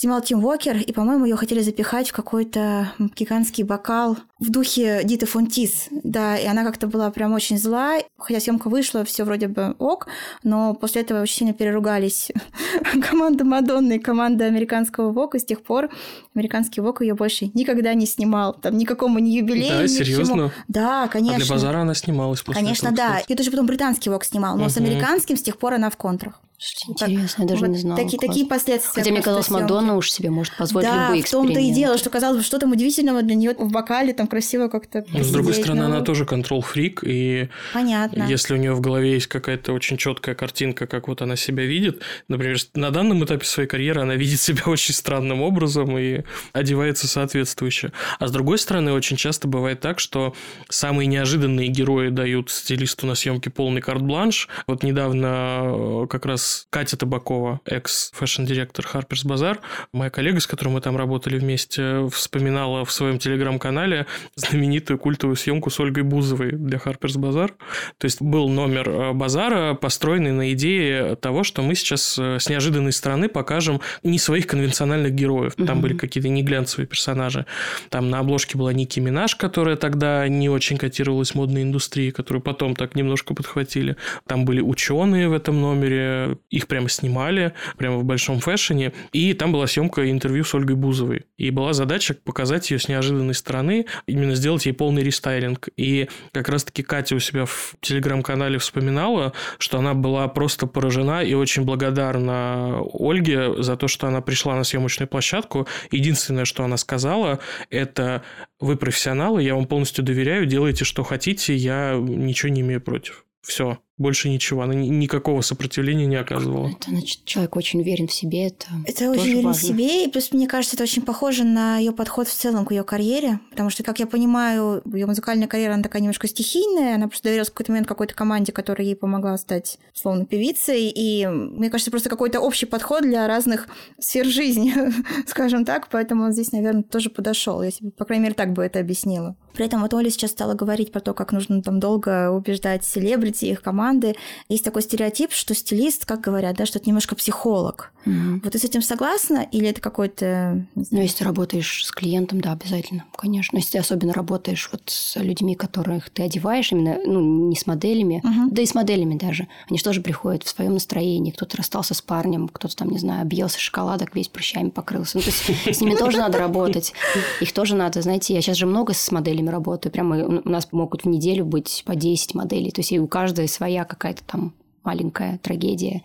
снимал Тим Уокер, и, по-моему, ее хотели запихать в какой-то гигантский бокал в духе Диты Фонтис, да, и она как-то была прям очень зла, хотя съемка вышла, все вроде бы ок, но после этого очень сильно переругались команда Мадонны и команда американского Вок, и с тех пор американский Вок ее больше никогда не снимал, там никакому ни юбилею, Да, ни серьезно? Да, конечно. А для базара она снималась после Конечно, этого, да. И тоже потом британский Вок снимал, но с Мгм. американским с тех пор она в контрах. Слушайте, интересно, я даже Вот не знала. Такие, Класс. такие последствия. Хотя мне казалось, съёмки. Мадонна уж себе может позволить да, любые в том-то и дело, что казалось бы, что там удивительного для нее в бокале, там красиво как-то. Но, с другой стороны, ну, она тоже control freak, и Понятно. если у нее в голове есть какая-то очень четкая картинка, как вот она себя видит, например, на данном этапе своей карьеры она видит себя очень странным образом и одевается соответствующе. А с другой стороны, очень часто бывает так, что самые неожиданные герои дают стилисту на съемке полный карт-бланш. Вот недавно э, как раз Катя Табакова, экс- fashion-директор Harper's Bazaar, моя коллега, с которой мы там работали вместе, вспоминала в своем телеграм-канале знаменитую культовую съемку с Ольгой Бузовой для Harper's Bazaar. То есть был номер э, базара, построенный на идее того, что мы сейчас э, с неожиданной стороны покажем не своих конвенциональных героев. Там были какие-то не глянцевые персонажи. Там на обложке была Ники Минаж, которая тогда не очень котировалась в модной индустрии, которую потом так немножко подхватили. Там были ученые в этом номере, их прямо снимали, прямо в большом фэшне. И там была съемка интервью с Ольгой Бузовой. И была задача показать ее с неожиданной стороны, именно сделать ей полный рестайлинг. И как раз-таки Катя у себя в телеграм-канале вспоминала, что она была просто поражена и очень благодарна Ольге за то, что она пришла на съемочную площадку. Единственное, что она сказала, это вы профессионалы, я вам полностью доверяю, делайте, что хотите, я ничего не имею против. Все, больше ничего. Она ни- никакого сопротивления не оказывала. Это значит, человек очень уверен в себе. Это, Это тоже очень уверен в себе, и плюс мне кажется, это очень похоже на ее подход в целом к ее карьере, потому что, как я понимаю, ее музыкальная карьера, она такая немножко стихийная, она просто доверилась в какой-то момент какой-то команде, которая ей помогла стать, словно, певицей, и мне кажется, просто какой-то общий подход для разных сфер жизни, скажем так, поэтому он здесь, наверное, тоже подошел. Я себе, по крайней мере, так бы это объяснила. При этом вот Оля сейчас стала говорить про то, как нужно там долго убеждать селебрити, их команды. Есть такой стереотип, что стилист, как говорят, да, что это немножко психолог. Мгм. Вот ты с этим согласна? Или это какой-то... Ну, если ты работаешь с клиентом, да, обязательно, конечно. Если ты особенно работаешь вот с людьми, которых ты одеваешь, именно, ну, не с моделями, Мгм. да и с моделями даже. Они же тоже приходят в своем настроении. Кто-то расстался с парнем, кто-то там, не знаю, объелся шоколадок, весь прыщами покрылся. Ну, то есть с ними тоже надо работать. Их тоже надо, знаете, я сейчас же много с моделями работаю. Прямо у нас могут в неделю быть по 10 моделей. То есть и у каждой своя какая-то там маленькая трагедия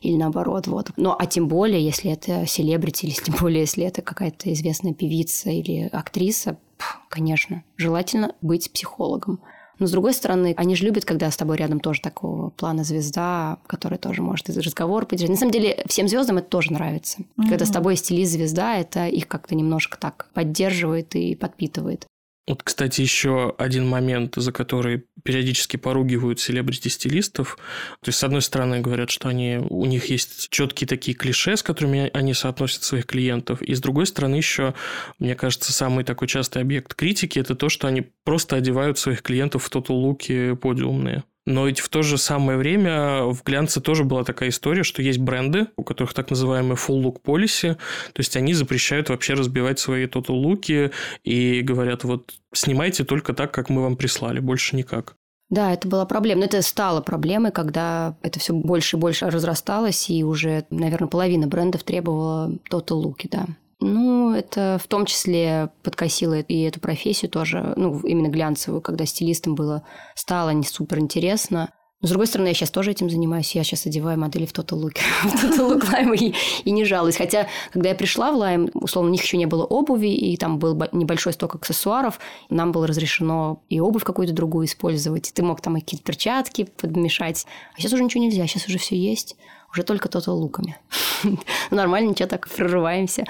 или наоборот, вот. Ну, а тем более, если это селебрити, или тем более, если это какая-то известная певица или актриса, пф, конечно, желательно быть психологом. Но, с другой стороны, они же любят, когда с тобой рядом тоже такого плана звезда, которая тоже может из разговора поддержать. На самом деле, всем звездам это тоже нравится. Когда с тобой стилист звезда, это их как-то немножко так поддерживает и подпитывает. Вот, кстати, еще один момент, за который периодически поругивают селебрити-стилистов. То есть, с одной стороны, говорят, что они, у них есть четкие такие клише, с которыми они соотносят своих клиентов. И с другой стороны, еще, мне кажется, самый такой частый объект критики – это то, что они просто одевают своих клиентов в тотал-луки подиумные. Но ведь в то же самое время в глянце тоже была такая история, что есть бренды, у которых так называемые full look policy, то есть они запрещают вообще разбивать свои total луки и говорят, вот снимайте только так, как мы вам прислали, больше никак. Да, это была проблема. Но это стало проблемой, когда это все больше и больше разрасталось, и уже, наверное, половина брендов требовала total луки, да. Ну, это в том числе подкосило и эту профессию тоже, ну, именно глянцевую, когда стилистам было, стало не супер интересно. Но, с другой стороны, я сейчас тоже этим занимаюсь. Я сейчас одеваю модели в Total Look, в Total Look Lime и, и не жалуюсь. Хотя, когда я пришла в Lime, условно, у них еще не было обуви, и там был небольшой сток аксессуаров. Нам было разрешено и обувь какую-то другую использовать. Ты мог там какие-то перчатки подмешать. А сейчас уже ничего нельзя, сейчас уже все есть уже только то-то луками. Нормально, ничего, так прорываемся.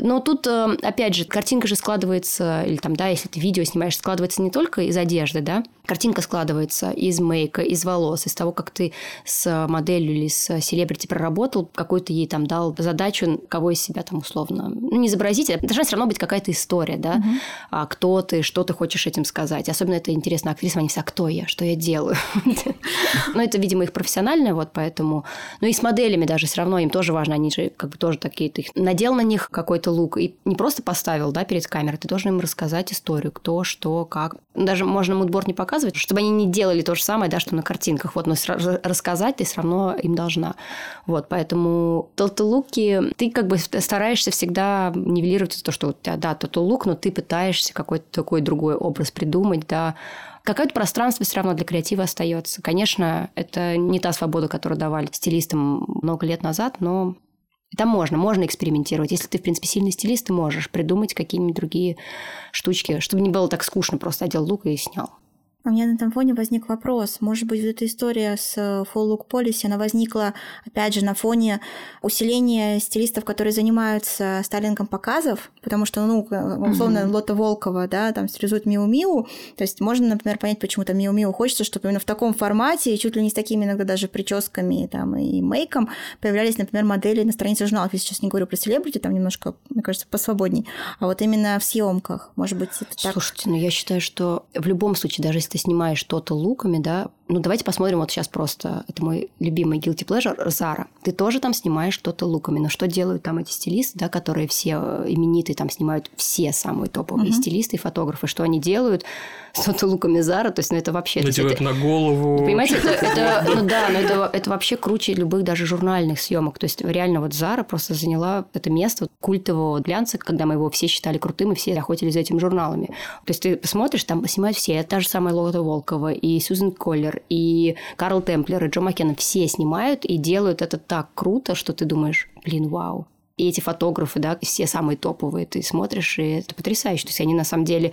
Но тут, э, опять же, картинка же складывается, или там, да, если ты видео снимаешь, складывается не только из одежды, да, картинка складывается из мейка, из волос, из того, как ты с моделью или с селебрити проработал, какую-то ей там дал задачу, кого из себя там условно, ну, не изобразить, а должна все равно быть какая-то история, да, угу. а кто ты, что ты хочешь этим сказать. Особенно это интересно актрисам, они все, а кто я, что я делаю. Но это, видимо, их профессиональное, вот поэтому... Ну и с моделями даже все равно им тоже важно, они же как бы тоже такие, ты надел на них какой-то лук и не просто поставил, да, перед камерой, ты должен им рассказать историю, кто, что, как. Даже можно мудборд не показывать, чтобы они не делали то же самое, да, что на картинках, вот, но рассказать ты все равно им должна. Вот, поэтому луки ты как бы стараешься всегда нивелировать то, что у тебя, да, лук, но ты пытаешься какой-то такой другой образ придумать, да, какое-то пространство все равно для креатива остается. Конечно, это не та свобода, которую давали стилистам много лет назад, но там можно, можно экспериментировать. Если ты, в принципе, сильный стилист, ты можешь придумать какие-нибудь другие штучки, чтобы не было так скучно, просто одел лук и снял. У меня на этом фоне возник вопрос. Может быть, вот эта история с э, Full Look Policy, она возникла, опять же, на фоне усиления стилистов, которые занимаются стайлингом показов, потому что, ну, условно, mm-hmm. Лота Волкова, да, там стилизует Миу-Миу, то есть можно, например, понять, почему то Миу-Миу хочется, чтобы именно в таком формате, и чуть ли не с такими иногда даже прическами там, и мейком появлялись, например, модели на странице журналов. Я сейчас не говорю про селебрити, там немножко, мне кажется, посвободней, а вот именно в съемках. Может быть, это так? Слушайте, ну я считаю, что в любом случае, даже если ты снимаешь что-то луками, да, ну давайте посмотрим вот сейчас просто, это мой любимый guilty pleasure, Зара. Ты тоже там снимаешь что-то луками, но что делают там эти стилисты, да, которые все э, именитые, там снимают все самые топовые uh-huh. стилисты и фотографы, что они делают? Что-то луками Зара, то есть, ну это вообще... Надевают это, на голову. Понимаете, это, это, ну да, но это, это вообще круче любых даже журнальных съемок. То есть реально вот Зара просто заняла это место культового глянца, когда мы его все считали крутым, и все охотились за этими журналами. То есть ты посмотришь, там снимают все, это та же самая Лота Волкова, и Сьюзен Коллер, и Карл Темплер, и Джо Маккена, все снимают и делают это так круто, что ты думаешь, блин, вау. И эти фотографы, да, все самые топовые, ты смотришь, и это потрясающе. То есть они на самом деле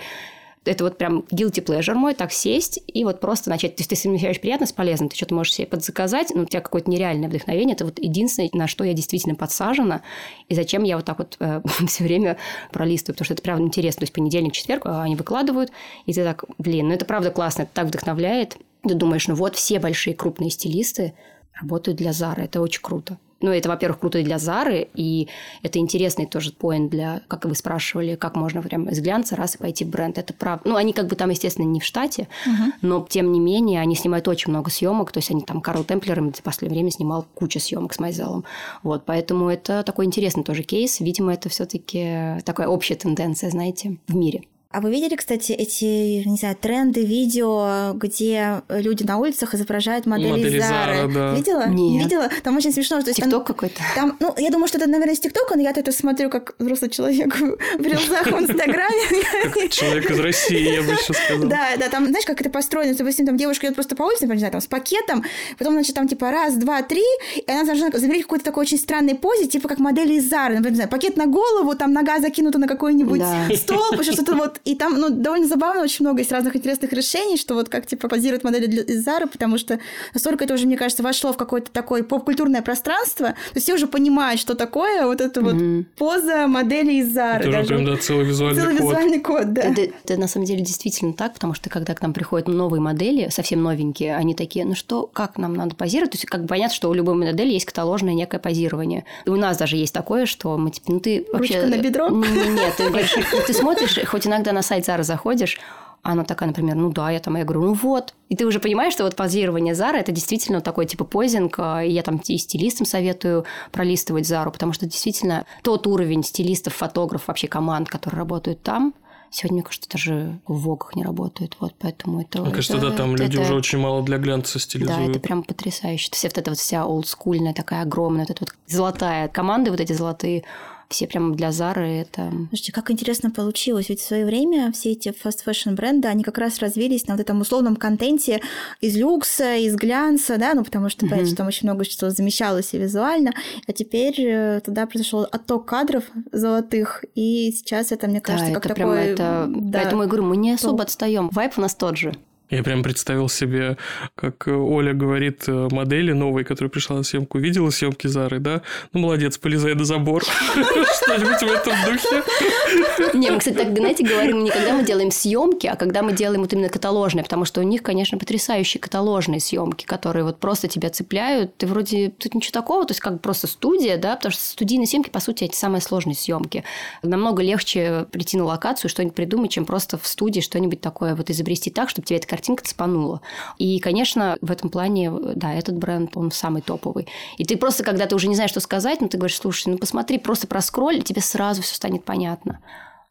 это вот прям guilty pleasure мой, так сесть и вот просто начать. То есть ты совмещаешь приятно с полезным, ты что-то можешь себе подзаказать, но у тебя какое-то нереальное вдохновение. Это вот единственное, на что я действительно подсажена, и зачем я вот так вот э, все время пролистываю, потому что это правда интересно. То есть понедельник, четверг э, они выкладывают, и ты так, блин, ну это правда классно, это так вдохновляет. Ты думаешь, ну вот все большие крупные стилисты работают для Зары, это очень круто. Ну, это, во-первых, круто для Зары, и это интересный тоже поинт для, как вы спрашивали, как можно прям из глянца раз и пойти в бренд. Это правда. Ну, они как бы там, естественно, не в штате, uh-huh. но тем не менее они снимают очень много съемок. То есть они там Карл Темплер им в последнее время снимал кучу съемок с Майзелом. Вот, поэтому это такой интересный тоже кейс. Видимо, это все-таки такая общая тенденция, знаете, в мире. А вы видели, кстати, эти, не знаю, тренды, видео, где люди на улицах изображают модели, модели Зары? Зара, да. Видела? Нет. Видела? Там очень смешно. То есть Тикток какой-то? Там, ну, я думаю, что это, наверное, из ТикТока, но я это смотрю как взрослый человек в рилзах в Инстаграме. Человек из России, я бы сейчас сказала. Да, да, там, знаешь, как это построено? Допустим, там девушка идет просто по улице, например, не знаю, там, с пакетом, потом, значит, там, типа, раз, два, три, и она должна замереть в какой-то такой очень странной позе, типа, как модели из Зары. Например, не знаю, пакет на голову, там, нога закинута на какой-нибудь стол, что-то вот, и там, ну, довольно забавно, очень много есть разных интересных решений, что вот как типа позируют модели для, из Зары, потому что настолько это уже, мне кажется, вошло в какое-то такое поп-культурное пространство, то есть все уже понимают, что такое вот эта mm-hmm. вот поза модели из Зары. Это уже прям, да, целый визуальный целый код. визуальный код, да. Это, это на самом деле действительно так, потому что когда к нам приходят новые модели, совсем новенькие, они такие, ну что, как нам надо позировать? То есть как бы понятно, что у любой модели есть каталожное некое позирование. И у нас даже есть такое, что мы типа, ну ты вообще... Ручка на бедро? Нет, ты смотришь, хоть иногда на сайт Зары заходишь, Она такая, например, ну да, я там, я говорю, ну вот. И ты уже понимаешь, что вот позирование Зары это действительно такой типа позинг, и я там и стилистам советую пролистывать Зару, потому что действительно тот уровень стилистов, фотографов, вообще команд, которые работают там, Сегодня, мне кажется, даже в Вогах не работают. Вот поэтому это... Мне кажется, это, да, там это, люди уже очень мало для глянца стилизуют. Да, это прям потрясающе. Все вот эта вот вся олдскульная такая огромная, вот эта вот золотая команды, вот эти золотые все прям для Зары это... Слушайте, как интересно получилось. Ведь в свое время все эти fast fashion бренды, они как раз развились на вот этом условном контенте из люкса, из глянца, да, ну потому что, понятно, что там очень много чего замещалось и визуально, а теперь э, туда произошел отток кадров золотых, и сейчас это, мне кажется, да, как это такой... Прям это... Да, Поэтому я говорю, мы не особо отстаем. Вайп у нас тот же. Я прям представил себе, как Оля говорит э, модели новой, которая пришла на съемку, видела съемки Зары, да? Ну, молодец, полезай на забор. Что-нибудь в этом духе. Не, мы, кстати, так, знаете, говорим не когда мы делаем съемки, а когда мы делаем вот именно каталожные, потому что у них, конечно, потрясающие каталожные съемки, которые вот просто тебя цепляют. Ты вроде тут ничего такого, то есть как просто студия, да, потому что студийные съемки, по сути, эти самые сложные съемки. Намного легче прийти на локацию, что-нибудь придумать, чем просто в студии что-нибудь такое вот изобрести так, чтобы тебе эта картинка цепанула. И, конечно, в этом плане, да, этот бренд, он самый топовый. И ты просто, когда ты уже не знаешь, что сказать, ну, ты говоришь, слушай, ну, посмотри, просто проскроль, тебе сразу все станет понятно.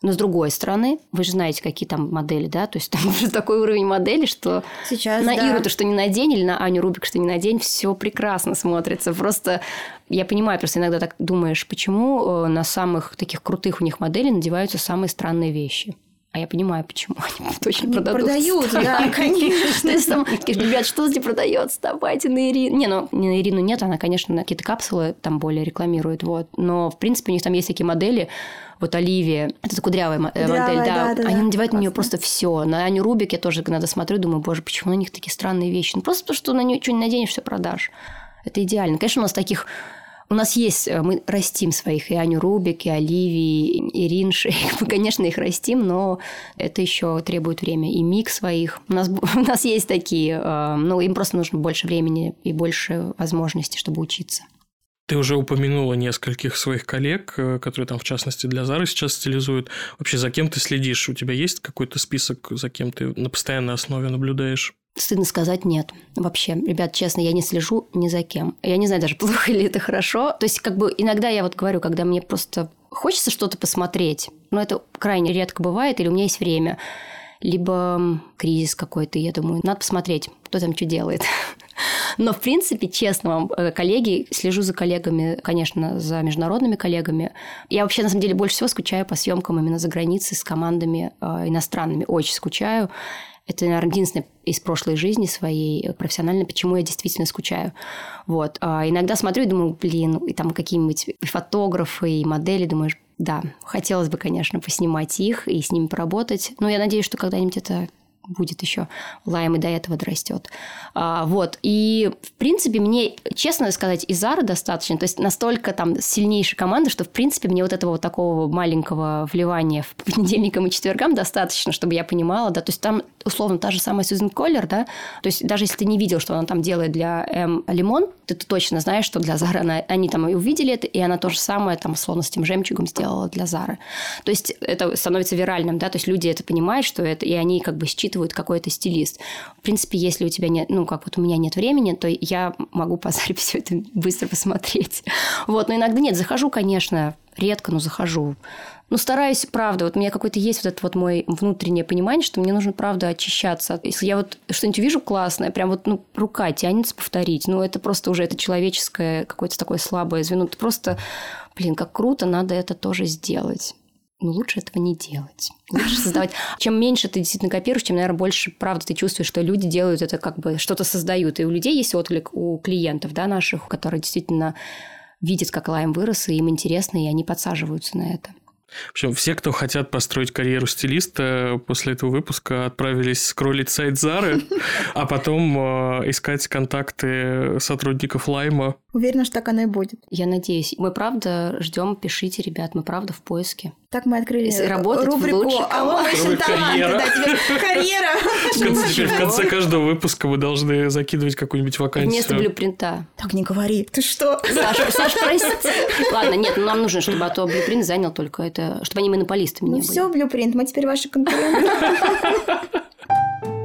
Но с другой стороны, вы же знаете, какие там модели, да? То есть там уже такой уровень модели, что Сейчас, на да. Иру то, что не надень, или на Аню Рубик, что не надень, все прекрасно смотрится. Просто я понимаю, просто иногда так думаешь, почему э, на самых таких крутых у них моделей надеваются самые странные вещи. А я понимаю, почему они точно Они продадут. продают, да, конечно. Ребят, что здесь продается? Давайте на Ирину. Не, ну не на Ирину нет, она, конечно, какие-то капсулы там более рекламирует, вот. Но, в принципе, у них там есть такие модели, вот Оливия, это кудрявая э, модель, да, они надевают на нее просто все. На Аню Рубик я тоже надо смотрю, думаю, боже, почему на них такие странные вещи? Ну, просто потому, что на нее что не наденешь, все продашь. Это идеально. Конечно, у нас таких у нас есть, э, мы растим своих и Аню Рубик, и Оливии, и Ирин Шейк. Мы, конечно, их растим, но это еще требует время. И миг своих. У нас, у нас есть такие, э, ну, им просто нужно больше времени и больше возможностей, чтобы учиться. Ты уже упомянула нескольких своих коллег, э, которые там, в частности, для Зары сейчас стилизуют. Вообще, за кем ты следишь? У тебя есть какой-то список, за кем ты на постоянной основе наблюдаешь? Стыдно сказать нет. Вообще, ребят, честно, я не слежу ни за кем. Я не знаю даже, плохо или это хорошо. То есть, как бы иногда я вот говорю, когда мне просто хочется что-то посмотреть, но это крайне редко бывает, или у меня есть время, либо кризис какой-то, я думаю, надо посмотреть, кто там что делает. Но, в принципе, честно вам, э, коллеги, слежу за коллегами, конечно, за международными коллегами. Я вообще, на самом деле, больше всего скучаю по съемкам именно за границей с командами э, иностранными. Очень скучаю. Это, наверное, единственное из прошлой жизни своей э, профессиональной, почему я действительно скучаю. Вот. А иногда смотрю и думаю, блин, и там какие-нибудь фотографы, и модели, думаешь, да, хотелось бы, конечно, поснимать их и с ними поработать. Но я надеюсь, что когда-нибудь это будет еще. Лайм и до этого дорастет. А, вот. И, в принципе, мне, честно сказать, и Зара достаточно. То есть, настолько там сильнейшая команда, что, в принципе, мне вот этого вот такого маленького вливания в понедельникам и четвергам достаточно, чтобы я понимала, да. То есть, там, условно, та же самая Сьюзен Коллер, да. То есть, даже если ты не видел, что она там делает для М. Лимон, ты, ты точно знаешь, что для Зары она, они там и увидели это, и она то же самое, там, условно, с тем жемчугом сделала для Зары. То есть, это становится виральным, да. То есть, люди это понимают, что это, и они как бы считывают какой то стилист. В принципе, если у тебя нет, ну, как вот у меня нет времени, то я могу по все это быстро посмотреть. Вот, но иногда нет, захожу, конечно, редко, но захожу. Ну, стараюсь, правда, вот у меня какой-то есть вот этот вот мой внутреннее понимание, что мне нужно, правда, очищаться. Если я вот что-нибудь увижу классное, прям вот, ну, рука тянется повторить, ну, это просто уже это человеческое какое-то такое слабое звено. Ты просто, блин, как круто, надо это тоже сделать ну, лучше этого не делать. Лучше создавать. Чем меньше ты действительно копируешь, тем, наверное, больше, правда, ты чувствуешь, что люди делают это как бы что-то создают. И у людей есть отклик, у клиентов, да, наших, которые действительно видят, как лайм вырос, и им интересно, и они подсаживаются на это. В общем, все, кто хотят построить карьеру стилиста, после этого выпуска отправились скроллить сайт Зары, а потом э, искать контакты сотрудников Лайма Уверена, что так оно и будет. Я надеюсь. Мы правда ждем, пишите, ребят, мы правда в поиске. Так мы открыли работать рубрику в «Алло, Машин таланты». Да, теперь карьера. В конце, теперь в конце каждого выпуска вы должны закидывать какую-нибудь вакансию. Вместо блюпринта. Так не говори. Ты что? Саша, Саша, прости. Ладно, нет, ну нам нужно, чтобы а то блюпринт занял только это, чтобы они монополистами ну не были. Ну все, блюпринт, мы теперь ваши конкуренты.